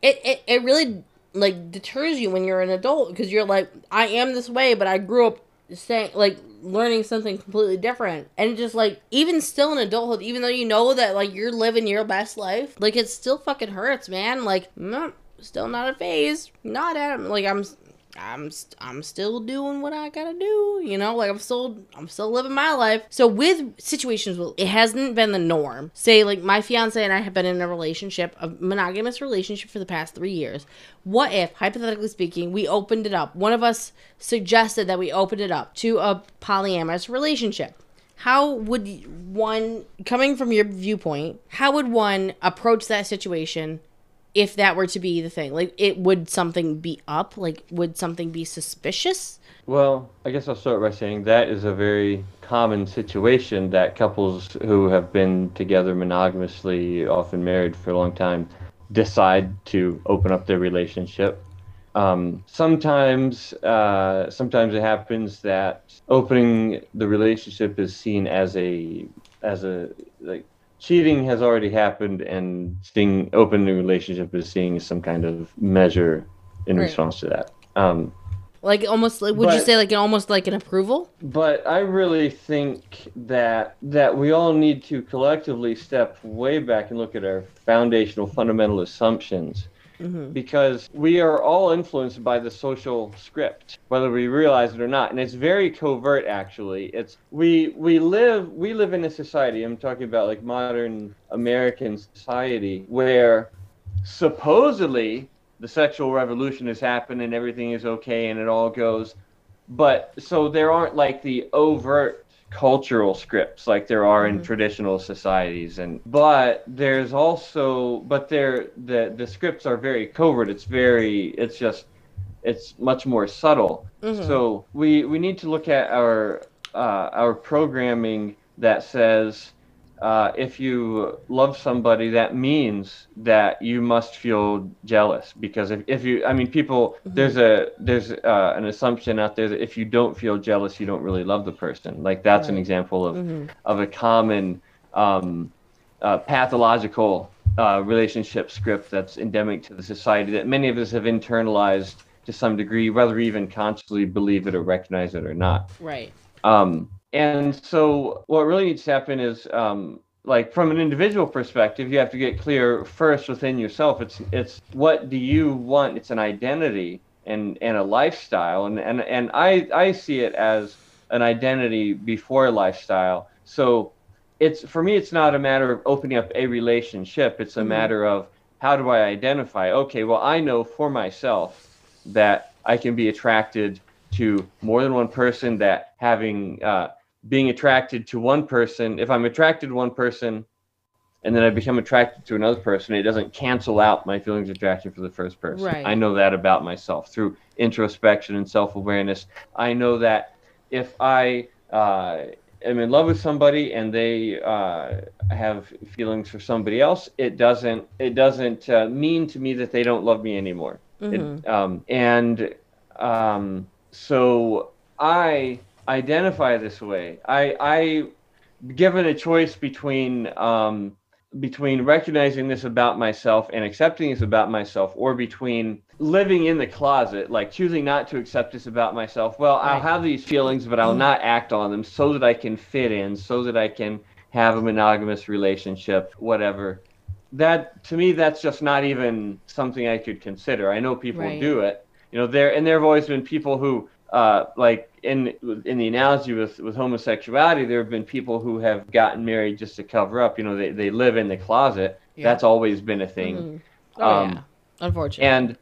it, it it really like deters you when you're an adult because you're like, I am this way, but I grew up saying like learning something completely different. And just like even still in adulthood even though you know that like you're living your best life like it still fucking hurts man. Like mm, still not a phase. Not at like i'm I'm st- I'm still doing what I gotta do, you know. Like I'm still I'm still living my life. So with situations, where it hasn't been the norm. Say like my fiance and I have been in a relationship, a monogamous relationship for the past three years. What if, hypothetically speaking, we opened it up? One of us suggested that we opened it up to a polyamorous relationship. How would one, coming from your viewpoint, how would one approach that situation if that were to be the thing like it would something be up like would something be suspicious Well, I guess I'll start by saying that is a very common situation that couples who have been together monogamously, often married for a long time, decide to open up their relationship. Um, sometimes, uh, sometimes it happens that opening the relationship is seen as a as a like cheating has already happened, and seeing opening the relationship is seeing some kind of measure in Right. response to that. Um, like almost like would you say like an almost like an approval but I really think that that we all need to collectively step way back and look at our foundational fundamental assumptions Mm-hmm. because we are all influenced by the social script whether we realize it or not. And it's very covert actually. It's we we live we live in a society i'm talking about like modern american society where supposedly the sexual revolution has happened and everything is okay and it all goes. But so there aren't like the overt cultural scripts like there are in traditional societies and but there's also but there the the scripts are very covert. It's very it's just it's much more subtle. So we we need to look at our uh, our programming that says uh, if you love somebody, that means that you must feel jealous. Because if, if you, I mean, people, there's a there's uh, an assumption out there that if you don't feel jealous, you don't really love the person. Like that's an example of of a common um, uh, pathological uh, relationship script that's endemic to the society that many of us have internalized to some degree, whether we even consciously believe it or recognize it or not. right. Um, and so what really needs to happen is um, like from an individual perspective, you have to get clear first within yourself. It's it's what do you want? It's an identity and and a lifestyle. And and and I I see it as an identity before a lifestyle. So it's for me it's not a matter of opening up a relationship. It's a matter of how do I identify? Okay, well I know for myself that I can be attracted to more than one person that having uh, being attracted to one person. If i'm attracted to one person and then i become attracted to another person it doesn't cancel out my feelings of attraction for the first person. Right. i know that about myself through introspection and self-awareness. I know that if i uh, am in love with somebody and they uh, have feelings for somebody else it doesn't it doesn't uh, mean to me that they don't love me anymore. It, um, and um, so I identify this way. I, I given a choice between um, between recognizing this about myself and accepting this about myself, or between living in the closet, like choosing not to accept this about myself. Well, I'll have these feelings, but I'll not act on them, so that I can fit in, so that I can have a monogamous relationship, whatever. That to me, that's just not even something I could consider. I know people Right. do it, you know. There and there have always been people who, uh, like in in the analogy with with homosexuality, there have been people who have gotten married just to cover up. You know, they they live in the closet. Yeah. That's always been a thing. oh Um, yeah unfortunately And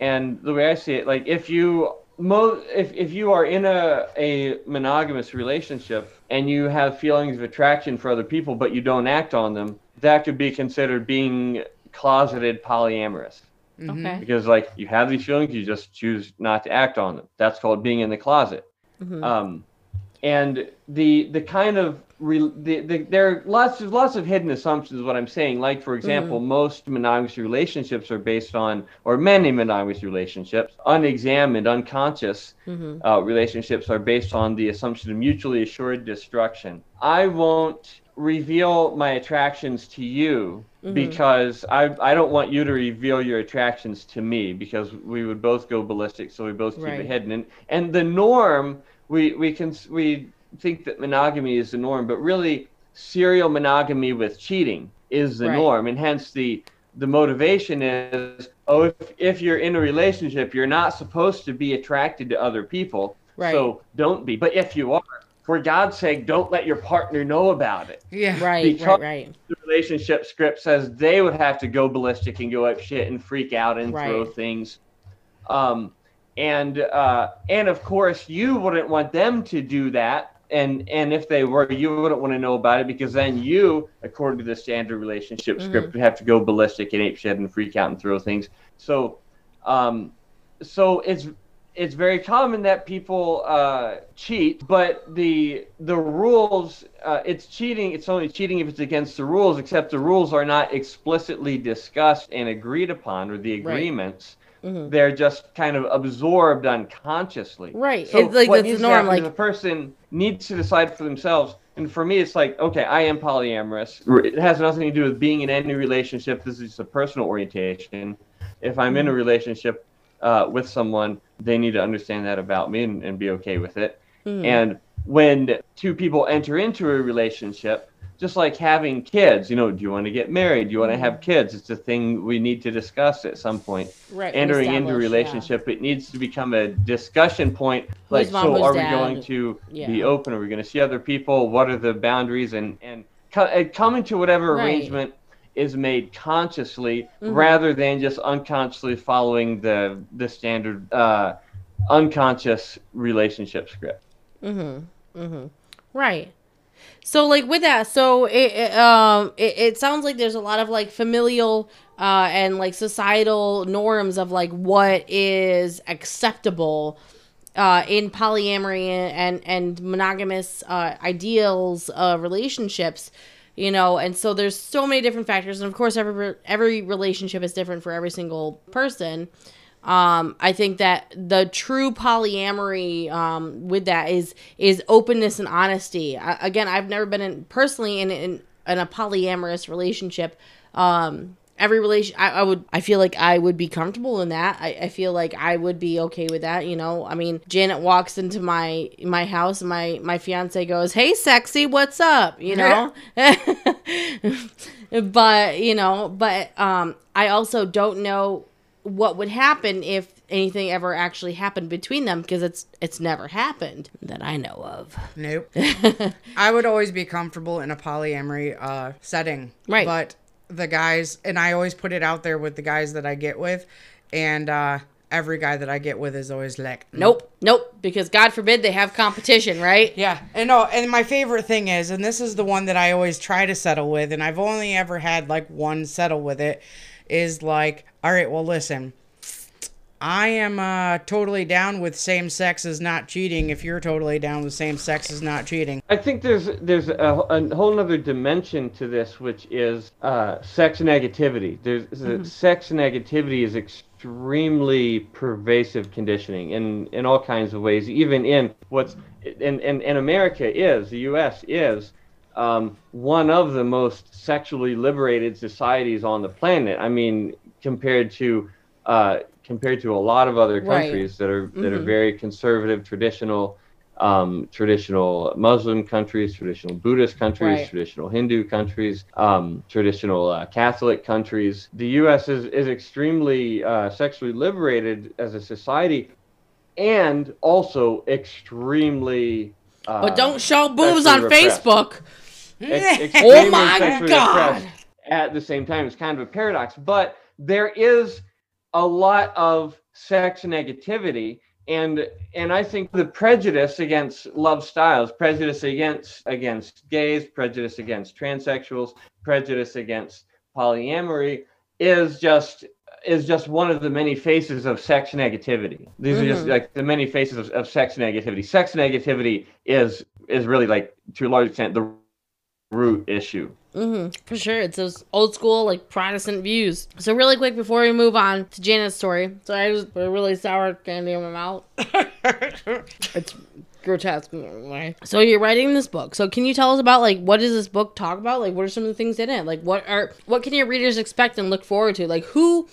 and the way I see it, like if you mo if if you are in a a monogamous relationship and you have feelings of attraction for other people but you don't act on them, that could be considered being closeted polyamorous okay. Because like you have these feelings you just choose not to act on them. That's called being in the closet. Um, and the the kind of re, the, the, there are lots of lots of hidden assumptions what i'm saying. Like for example most monogamous relationships are based on or many monogamous relationships unexamined unconscious uh, relationships are based on the assumption of mutually assured destruction. I won't reveal my attractions to you mm-hmm. because I, I don't want you to reveal your attractions to me because we would both go ballistic so we both keep Right. it hidden and, and the norm we we can we think that monogamy is the norm, but really serial monogamy with cheating is the Right. norm, and hence the the motivation is oh if, if you're in a relationship you're not supposed to be attracted to other people Right. so don't be but if you are for god's sake don't let your partner know about it. Yeah. Right, Because- right, right. the relationship script says they would have to go ballistic and go up shit and freak out and throw things. Um and uh and of course you wouldn't want them to do that. And and if they were you wouldn't want to know about it because then you according to the standard relationship script would have to go ballistic and ape shit and freak out and throw things. So um so it's it's very common that people uh, cheat, but the the rules uh, it's cheating. It's only cheating if it's against the rules. Except the rules are not explicitly discussed and agreed upon, or the agreements. Right. They're just kind of absorbed unconsciously. Right. So It's like what the needs norm, like- a person needs to decide for themselves. And for me, it's like, okay, I am polyamorous. It has nothing to do with being in any relationship. This is just a personal orientation. If I'm in a relationship uh, with someone, they need to understand that about me and, and be okay with it. And when two people enter into a relationship, just like having kids, you know, do you want to get married? Do you want to have kids? It's a thing we need to discuss at some point. Right, Entering into a establish, yeah. relationship, it needs to become a discussion point. Like, so are we going to be open? Are we going to see other people? What are the boundaries? And and and uh, coming to whatever Right. arrangement is made consciously Mm-hmm. rather than just unconsciously following the the standard uh, unconscious relationship script. Mhm. Mhm. Right. So like with that, so it, it um it, it sounds like there's a lot of like familial uh and like societal norms of like what is acceptable uh in polyamory and and monogamous uh ideals of relationships you know and so there's so many different factors. And of course every every relationship is different for every single person. Um i think that the true polyamory um with that is is openness and honesty. I, again i've never been in personally in in, in a polyamorous relationship um every relation I, I would i feel like i would be comfortable in that I, I feel like i would be okay with that you know i mean janet walks into my my house and my my fiance goes hey sexy what's up you know but you know but um i also don't know what would happen if anything ever actually happened between them because it's it's never happened that i know of Nope. I would always be comfortable in a polyamory uh, setting. Right. But the guys, and I always put it out there with the guys that I get with, and uh, every guy that I get with is always like, nope. Nope because god forbid they have competition right? Yeah, and no, and my favorite thing is, and this is the one that I always try to settle with, and I've only ever had like one settle with it, is like, all right, well, listen, I am uh, totally down with same sex is not cheating. If you're totally down with same sex is not cheating, I think there's there's a, a whole other dimension to this, which is uh, sex negativity. There's the sex negativity is extremely pervasive conditioning in in all kinds of ways, even in what's in and, and America is the U.S. is um, one of the most sexually liberated societies on the planet. I mean, compared to uh, compared to a lot of other Right. countries that are that are very conservative, traditional, um, traditional Muslim countries, traditional Buddhist countries, Right. traditional Hindu countries, um, traditional uh, Catholic countries. The U.S. is is extremely uh, sexually liberated as a society, and also extremely. Uh, but don't show boobs on repressed. facebook Ex- Oh extremely my God. At the same time, it's kind of a paradox, but there is a lot of sex negativity, and and I think the prejudice against love styles, prejudice against against gays, prejudice against transsexuals, prejudice against polyamory is just is just one of the many faces of sex negativity. These are just mm-hmm. like the many faces of, of sex negativity. Sex negativity is is really like to a large extent the root issue. For sure, it's those old school like Protestant views. So really quick before we move on to Janet's story, so I just put a really sour candy in my mouth. it's grotesque. anyway. So you're writing this book. So can you tell us about like what does this book talk about? Like what are some of the things in it? Like what are what can your readers expect and look forward to? Like who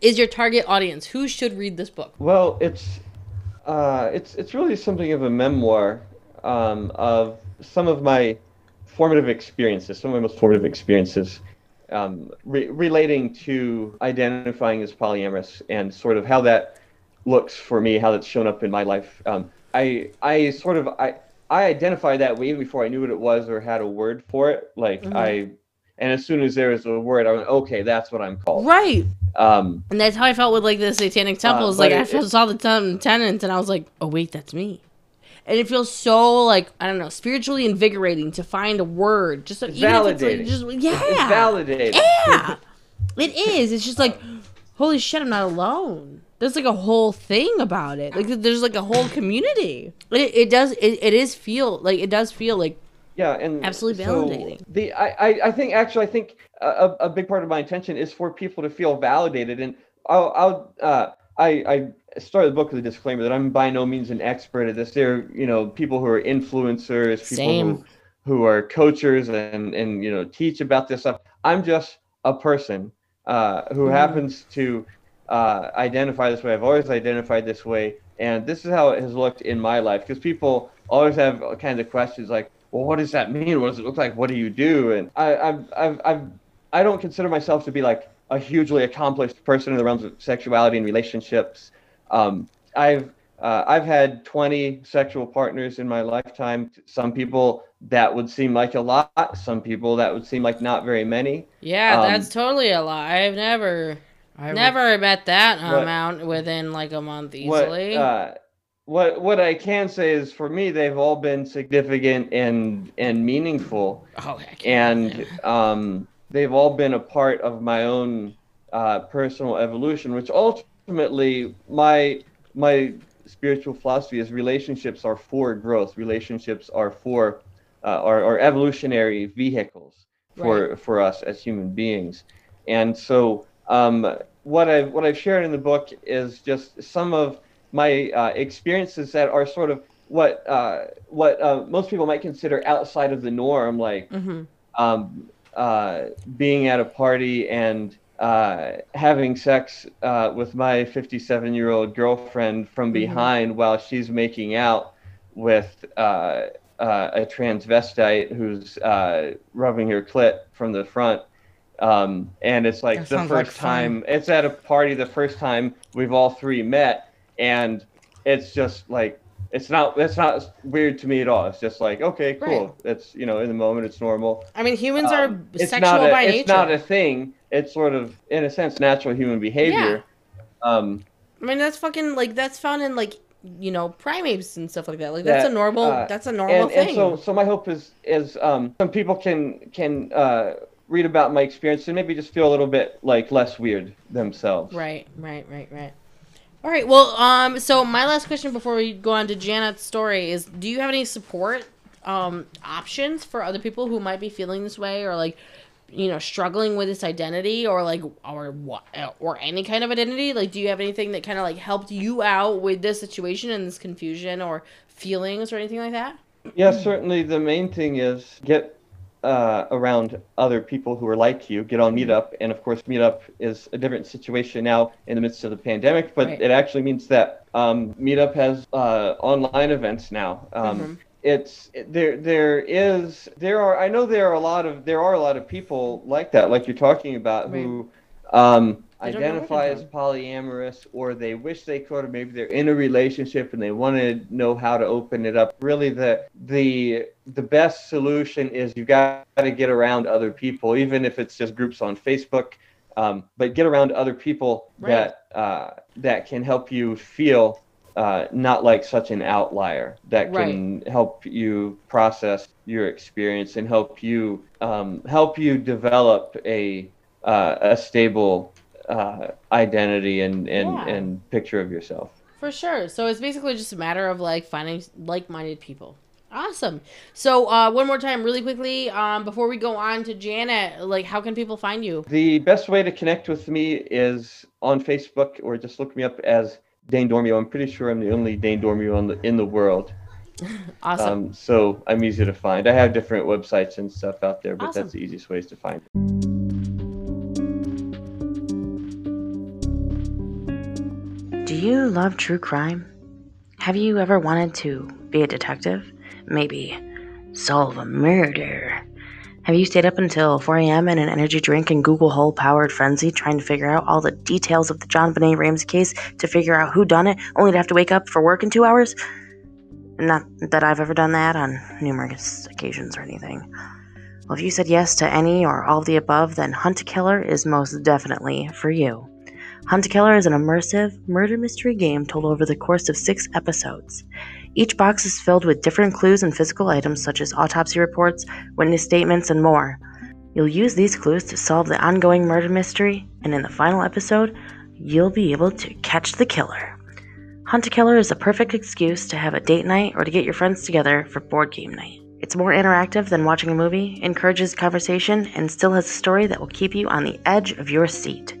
is your target audience? Who should read this book? Well, it's uh, it's it's really something of a memoir um, of some of my formative experiences, some of my most formative experiences um, re- relating to identifying as polyamorous and sort of how that looks for me, how that's shown up in my life. Um, I I sort of I I identified that way before I knew what it was or had a word for it. Like Mm-hmm. I, and as soon as there was a word, I went, okay, that's what I'm called. Right. Um, And that's how I felt with like the satanic temples. but like I it- saw the ten- tenants and I was like, oh wait, that's me. And it feels so like I don't know, spiritually invigorating to find a word. Just it's like just yeah, It's validating. yeah, it is. It's just like, holy shit, I'm not alone. There's like a whole thing about it. Like there's like a whole community. It, it does. It, it is feel like it does feel like Yeah, and Absolutely so validating. The I, I, think actually I think a, a a big part of my intention is for people to feel validated, and I'll, I'll uh, I I started the book with a disclaimer that I'm by no means an expert at this. There are you know people who are influencers, people Same. who who are coaches and and you know teach about this stuff. I'm just a person uh, who happens to uh, identify this way. I've always identified this way, and this is how it has looked in my life. Because people always have kind of questions like, "Well, what does that mean? What does it look like? What do you do?" And I, I've, I've, I've, I don't consider myself to be like a hugely accomplished person in the realms of sexuality and relationships. Um, I've uh, I've had 20 sexual partners in my lifetime. Some people that would seem like a lot. Some people that would seem like not very many. yeah, Um, that's totally a lot. I've never I never met that What- amount within like a month What easily. uh, what what I can say is for me they've all been significant and and meaningful. oh heck and um, they've all been a part of my own uh, personal evolution, which ultimately my my spiritual philosophy is relationships are for growth. Relationships are for uh, are, are evolutionary vehicles for for us as human beings, and so um, what I've what I've shared in the book is just some of my uh, experiences that are sort of what uh, what uh, most people might consider outside of the norm, like Mhm. um, uh, being at a party and uh, having sex uh, with my 57 year old girlfriend from behind while she's making out with uh, uh, a transvestite who's uh, rubbing her clit from the front. Um, and it's like That the sounds like first time, it's at a party the first time we've all three met. And it's just like, it's not, that's not weird to me at all. It's just like, okay, cool. Right. It's, you know, in the moment, it's normal. I mean, humans Um, are sexual a, by it's nature. It's not a thing. It's sort of, in a sense, natural human behavior. Um, I mean, that's fucking like that's found in like you know primates and stuff like that. Like that's that, a normal. uh, that's a normal and, thing. and so, so my hope is, is um, some people can can uh, read about my experience and maybe just feel a little bit like less weird themselves. Right, right, right, right. All right. Well, um, so my last question before we go on to Janet's story is: Do you have any support um options for other people who might be feeling this way, or like, you know, struggling with this identity, or like, or what, or any kind of identity? Like, do you have anything that kind of like helped you out with this situation and this confusion, or feelings, or anything like that? Yeah, certainly. The main thing is get uh, around other people who are like you. Get on Meetup, and of course, Meetup is a different situation now in the midst of the pandemic. But Right. it actually means that um, Meetup has uh, online events now. Um, Mhm. It's there. There is. There are. I know there are a lot of. There are a lot of people like that, like you're talking about, who um, They don't know where to identify as polyamorous, or they wish they could, or maybe they're in a relationship and they want to know how to open it up. Really, the the the best solution is you got to get around other people, even if it's just groups on Facebook. Um, but get around other people Right. that uh, that can help you feel uh, not like such an outlier. That can help you process your experience and help you um, help you develop a uh, a stable uh, identity and and, Yeah. and picture of yourself. For sure. So it's basically just a matter of like finding like-minded people. Awesome. So uh, one more time, really quickly, um, before we go on to Janet, like how can people find you? The best way to connect with me is on Facebook or just look me up as Dane Dormio. I'm pretty sure I'm the only Dane Dormio in the, in the world. Awesome. Um, so I'm easy to find. I have different websites and stuff out there, but Awesome. that's the easiest ways to find. Do you love true crime? Have you ever wanted to be a detective? Maybe solve a murder? Have you stayed up until 4 a.m. in an energy drink and Google hole powered frenzy trying to figure out all the details of the JonBenét Ramsey case to figure out who done it, only to have to wake up for work in two hours? Not that I've ever done that on numerous occasions or anything. Well, if you said yes to any or all of the above, then Hunt a Killer is most definitely for you. Hunt a Killer is an immersive murder mystery game told over the course of six episodes. Each box is filled with different clues and physical items such as autopsy reports, witness statements, and more. You'll use these clues to solve the ongoing murder mystery, and in the final episode, you'll be able to catch the killer. Hunt a Killer is a perfect excuse to have a date night or to get your friends together for board game night. It's more interactive than watching a movie, encourages conversation, and still has a story that will keep you on the edge of your seat.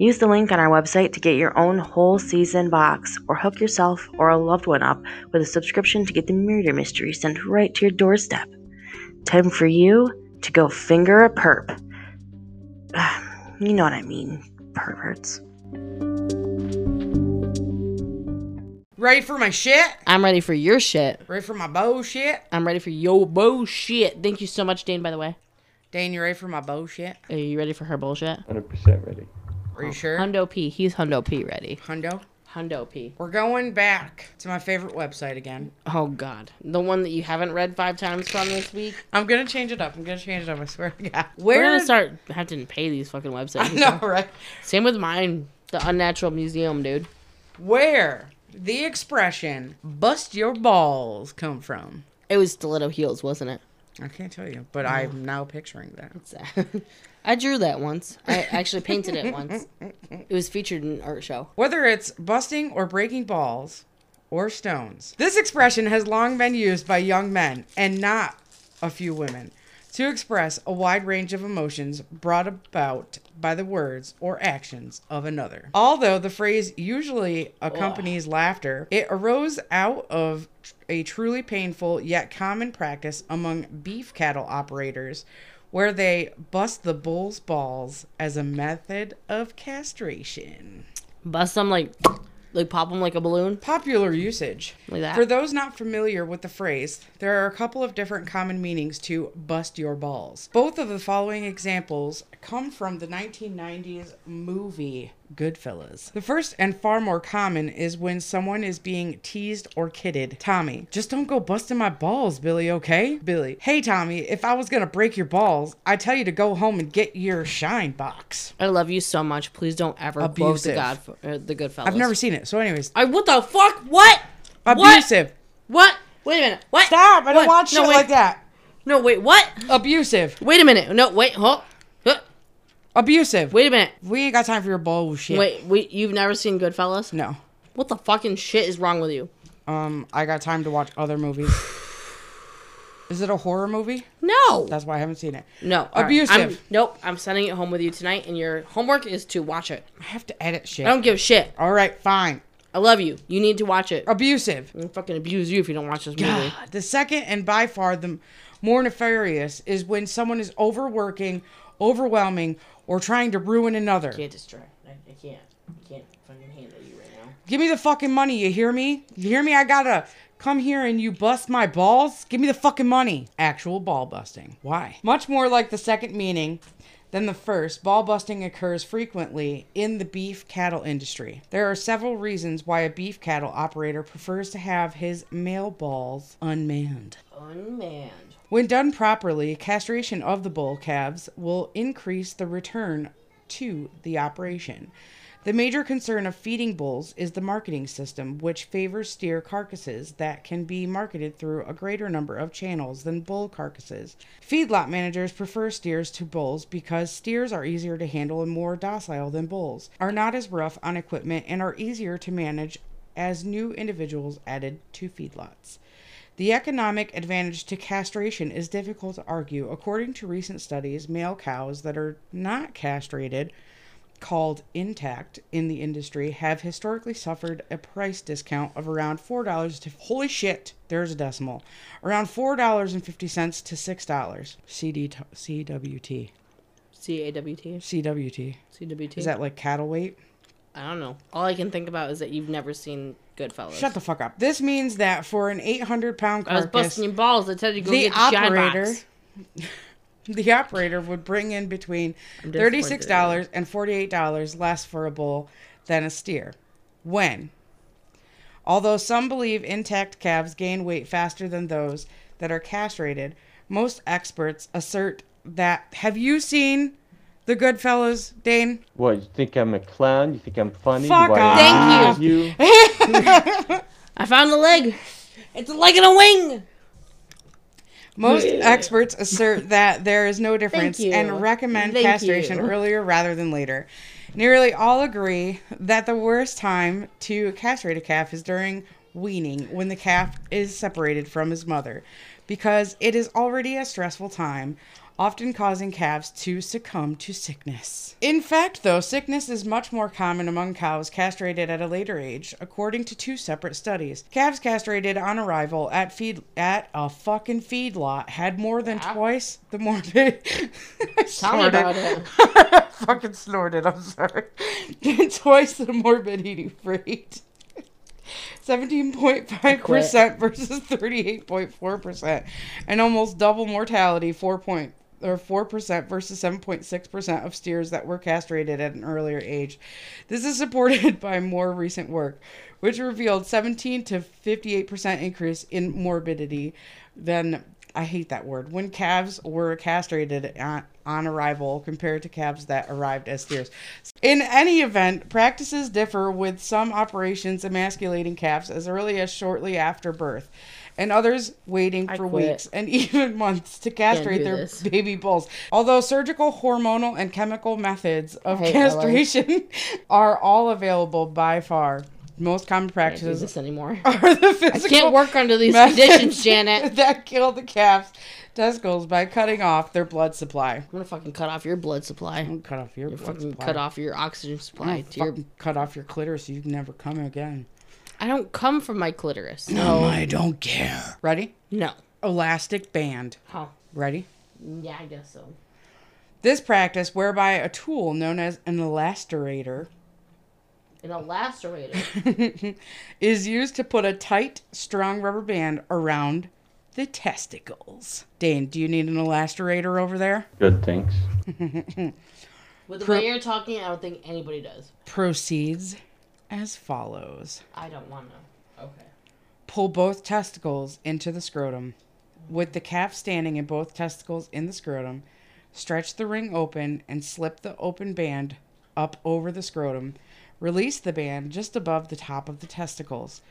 Use the link on our website to get your own whole season box, or hook yourself or a loved one up with a subscription to get the murder mystery sent right to your doorstep. Time for you to go finger a perp. You know what I mean, perverts. Ready for my shit? I'm ready for your shit. Ready for my bullshit? I'm ready for your bullshit. Thank you so much, Dane, by the way. Dane, you ready for my bullshit? Are you ready for her bullshit? 100% ready. Are you oh. sure? Hundo P. He's Hundo P ready. Hundo? Hundo P. We're going back to my favorite website again. Oh, God. The one that you haven't read five times from this week? I'm gonna change it up. I'm gonna change it up. I swear to God. We're going to start having to pay these fucking websites. I know, right? Same with mine. The Unnatural Museum, dude. Where the expression "bust your balls" come from? It was Stiletto Heels, wasn't it? I can't tell you, but I'm now picturing that. I drew that once. I actually painted it once. It was featured in an art show. Whether it's busting or breaking balls or stones, this expression has long been used by young men and not a few women to express a wide range of emotions brought about by the words or actions of another. Although the phrase usually accompanies laughter, it arose out of a truly painful yet common practice among beef cattle operators where they bust the bull's balls as a method of castration. Bust them like, like pop them like a balloon. Popular usage. Like that. For those not familiar with the phrase, there are a couple of different common meanings to bust your balls. Both of the following examples come from the 1990s movie Goodfellas. The first and far more common is when someone is being teased or kidded. Tommy, just don't go busting my balls, Billy, okay? Billy, hey Tommy, if I was gonna break your balls, I'd tell you to go home and get your shine box. I love you so much. Please don't ever quote the Abusive. God, uh, the Goodfellas. I've never seen it, so anyways. I what the fuck? What? Abusive. What? Wait a minute. What? Stop! I don't What? watch No, shit wait. like that. No, wait. What? Abusive. Wait a minute. No, wait. Huh? Abusive. Wait a minute. We ain't got time for your bullshit. Wait. Wait. You've never seen Goodfellas? No. What the fucking shit is wrong with you? Um, I got time to watch other movies. Is it a horror movie? No. That's why I haven't seen it. no. all right. Abusive. I'm- nope. I'm sending it home with you tonight, and your homework is to watch it. I have to edit shit. I don't give a shit. All right, fine. I love you. You need to watch it. Abusive. I'm gonna fucking abuse you if you don't watch this movie. God. The second and by far the more nefarious is when someone is overworking, overwhelming, or trying to ruin another. I can't distract. I, I can't. I can't fucking handle you right now. Give me the fucking money, you hear me? You hear me? I gotta come here and you bust my balls? Give me the fucking money. Actual ball busting. Why? Much more like the second meaning than the first, ball busting occurs frequently in the beef cattle industry. There are several reasons why a beef cattle operator prefers to have his male balls unmanned. Unmanned. When done properly, castration of the bull calves will increase the return to the operation. The major concern of feeding bulls is the marketing system, which favors steer carcasses that can be marketed through a greater number of channels than bull carcasses. Feedlot managers prefer steers to bulls because steers are easier to handle and more docile than bulls, are not as rough on equipment, and are easier to manage as new individuals added to feedlots. The economic advantage to castration is difficult to argue. According to recent studies, male cows that are not castrated, called intact in the industry, have historically suffered a price discount of around $4 to holy shit, there's a decimal. Around $4.50 to $6. CD t- CWT. C A W T. CWT. C W T. Is that like cattle weight? I don't know. All I can think about is that you've never seen Goodfellas. Shut the fuck up. This means that for an 800 pound carcass, I was busting your balls. I you go the get the operator, the operator would bring in between $36 and forty-eight dollars less for a bull than a steer. When, although some believe intact calves gain weight faster than those that are castrated, most experts assert that. Have you seen the Goodfellas, Dane? What, you think I'm a clown? You think I'm funny? Fuck Do off. Thank amuse you. I found a leg. It's a leg and a wing. Most experts assert that there is no difference and recommend Thank castration you. earlier rather than later. Nearly all agree that the worst time to castrate a calf is during weaning when the calf is separated from his mother because it is already a stressful time, often causing calves to succumb to sickness. In fact, though, sickness is much more common among cows castrated at a later age, according to two separate studies. Calves castrated on arrival at feed at a fucking feedlot had more than twice the morbid. Tell me about it. fucking snorted. I'm sorry. twice the morbidity rate. 17.5% versus 38.4% and almost double mortality 4 point or 4% versus 7.6% of steers that were castrated at an earlier age. This is supported by more recent work which revealed 17 to 58% increase in morbidity than I hate that word. When calves were castrated on, on arrival compared to calves that arrived as steers. In any event, practices differ with some operations emasculating calves as early as shortly after birth, and others waiting I for quit. weeks and even months to castrate their this. baby bulls. Although surgical, hormonal, and chemical methods of castration are all available by far, most common practices this anymore. are the physical I can't work under these conditions, Janet. that kill the calf's testicles by cutting off their blood supply. I'm gonna fucking cut off your blood supply. Don't cut off your fucking supply. cut off your oxygen I'm supply gonna your. cut off your clitoris so you can never come again. I don't come from my clitoris. No, I don't care. Ready? No. Elastic band. Huh. Ready? Yeah, I guess so. This practice, whereby a tool known as an elasterator An elasterator. is used to put a tight, strong rubber band around the testicles. Dane, do you need an elasterator over there? Good, thanks. With the Pro- way you're talking, I don't think anybody does. Proceeds as follows. I don't want to. Okay. Pull both testicles into the scrotum. With the calf standing and both testicles in the scrotum, stretch the ring open and slip the open band up over the scrotum. Release the band just above the top of the testicles.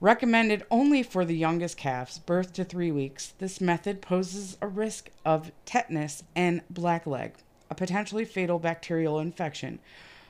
Recommended only for the youngest calves, birth to three weeks. This method poses a risk of tetanus and blackleg, a potentially fatal bacterial infection.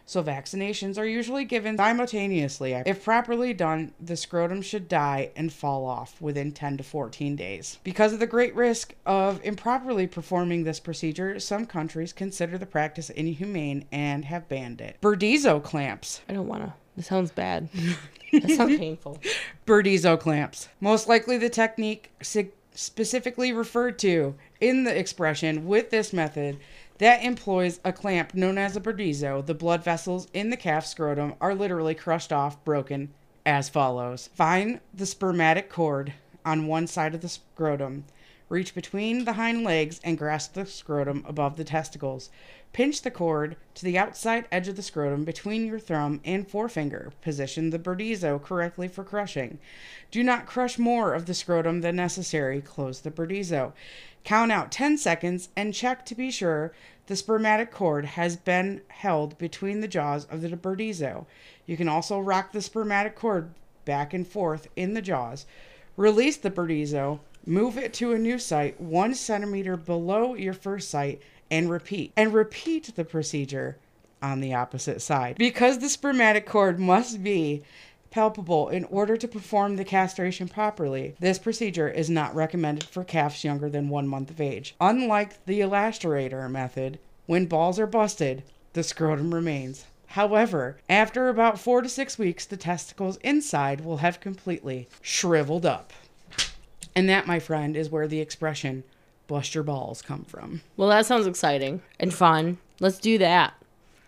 So vaccinations are usually given simultaneously. If properly done, the scrotum should die and fall off within 10 to 14 days. Because of the great risk of improperly performing this procedure, some countries consider the practice inhumane and have banned it. Burdizzo clamps. I don't want to. This sounds bad. that sounds painful. Burdizzo clamps. Most likely the technique sig- specifically referred to in the expression with this method that employs a clamp known as a burdizzo. The blood vessels in the calf scrotum are literally crushed off, broken, as follows. Find the spermatic cord on one side of the scrotum. Reach between the hind legs and grasp the scrotum above the testicles. Pinch the cord to the outside edge of the scrotum between your thumb and forefinger. Position the burdizzo correctly for crushing. Do not crush more of the scrotum than necessary. Close the burdizzo. Count out 10 seconds and check to be sure the spermatic cord has been held between the jaws of the burdizzo. You can also rock the spermatic cord back and forth in the jaws. Release the burdizzo, move it to a new site one centimeter below your first site, and repeat. And repeat the procedure on the opposite side. Because the spermatic cord must be palpable in order to perform the castration properly, this procedure is not recommended for calves younger than one month of age. Unlike the elasterator method, when balls are busted, the scrotum remains. However, after about four to six weeks, the testicles inside will have completely shriveled up. And that, my friend, is where the expression bust your balls come from. Well, that sounds exciting and fun. Let's do that.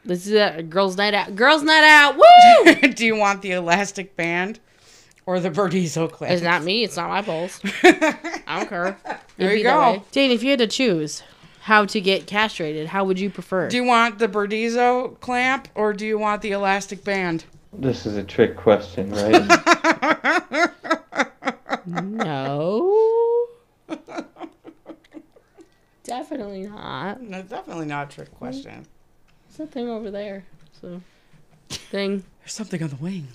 Let's do that. Girls' night out. Girls' night out. Woo! Do you want the elastic band? or the Burdizzo clamp. It's not me. It's not my balls. I don't care. There It'd you go. way. Dane, if you had to choose how to get castrated, how would you prefer? Do you want the Burdizzo clamp or do you want the elastic band? This is a trick question, right? no. Definitely not. No, definitely not a trick question. It's that thing over there. So, thing. There's something on the wing.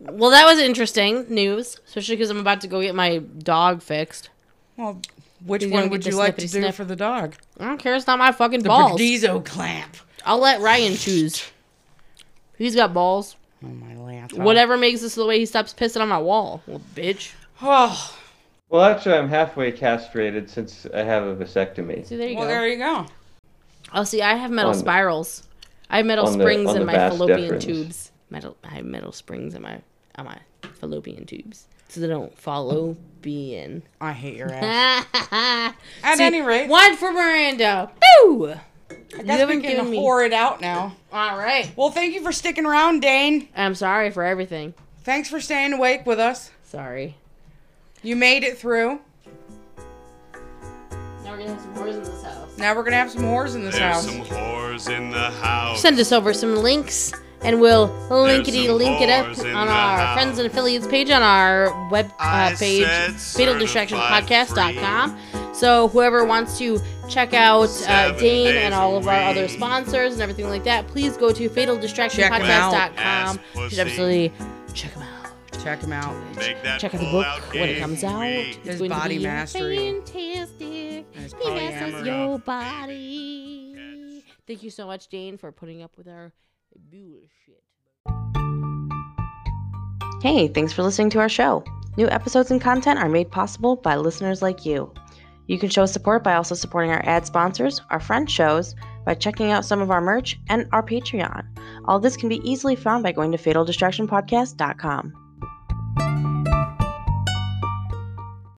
Well, that was interesting news, especially because I'm about to go get my dog fixed. Well, which He's one would you like to do snip. for the dog? I don't care. It's not my fucking The balls. Burdizzo clamp. I'll let Ryan choose. He's got balls. Oh my lance. Whatever makes this the way he stops pissing on my wall. Well, bitch. Oh, well, actually, I'm halfway castrated since I have a vasectomy. See, there you well, go. there you go. Oh, see, I have metal On- spirals. I have metal on the- springs in my fallopian deferens. tubes. Metal. I have metal springs in my on my fallopian tubes, so they don't follow fallopian. I hate your ass. At See, any rate, one for Miranda. Boo! I guess we can whore it out now. All right. Well, thank you for sticking around, Dane. I'm sorry for everything. Thanks for staying awake with us. Sorry. You made it through. Now we're gonna have some whores in this house. Now we're gonna have some whores in this There's house. some whores in the house. Send us over some links, and we'll linkity link it up on our house. friends and affiliates page on our web uh, I page, said fataldistractionpodcast.com. So whoever wants to check out uh, Dane and all of our other sponsors and everything like that, please go to Check 'em fataldistractionpodcast.com. Ass You should absolutely check them out. Check them out. Make Check out the book out when it comes out. It's His going to body be mastery. Fantastic. his He masters your body. Thank you so much, Dane, for putting up with our bullshit. Hey, thanks for listening to our show. New episodes and content are made possible by listeners like you. You can show support by also supporting our ad sponsors, our friend shows, by checking out some of our merch, and our Patreon. All this can be easily found by going to fataldistractionpodcast.com.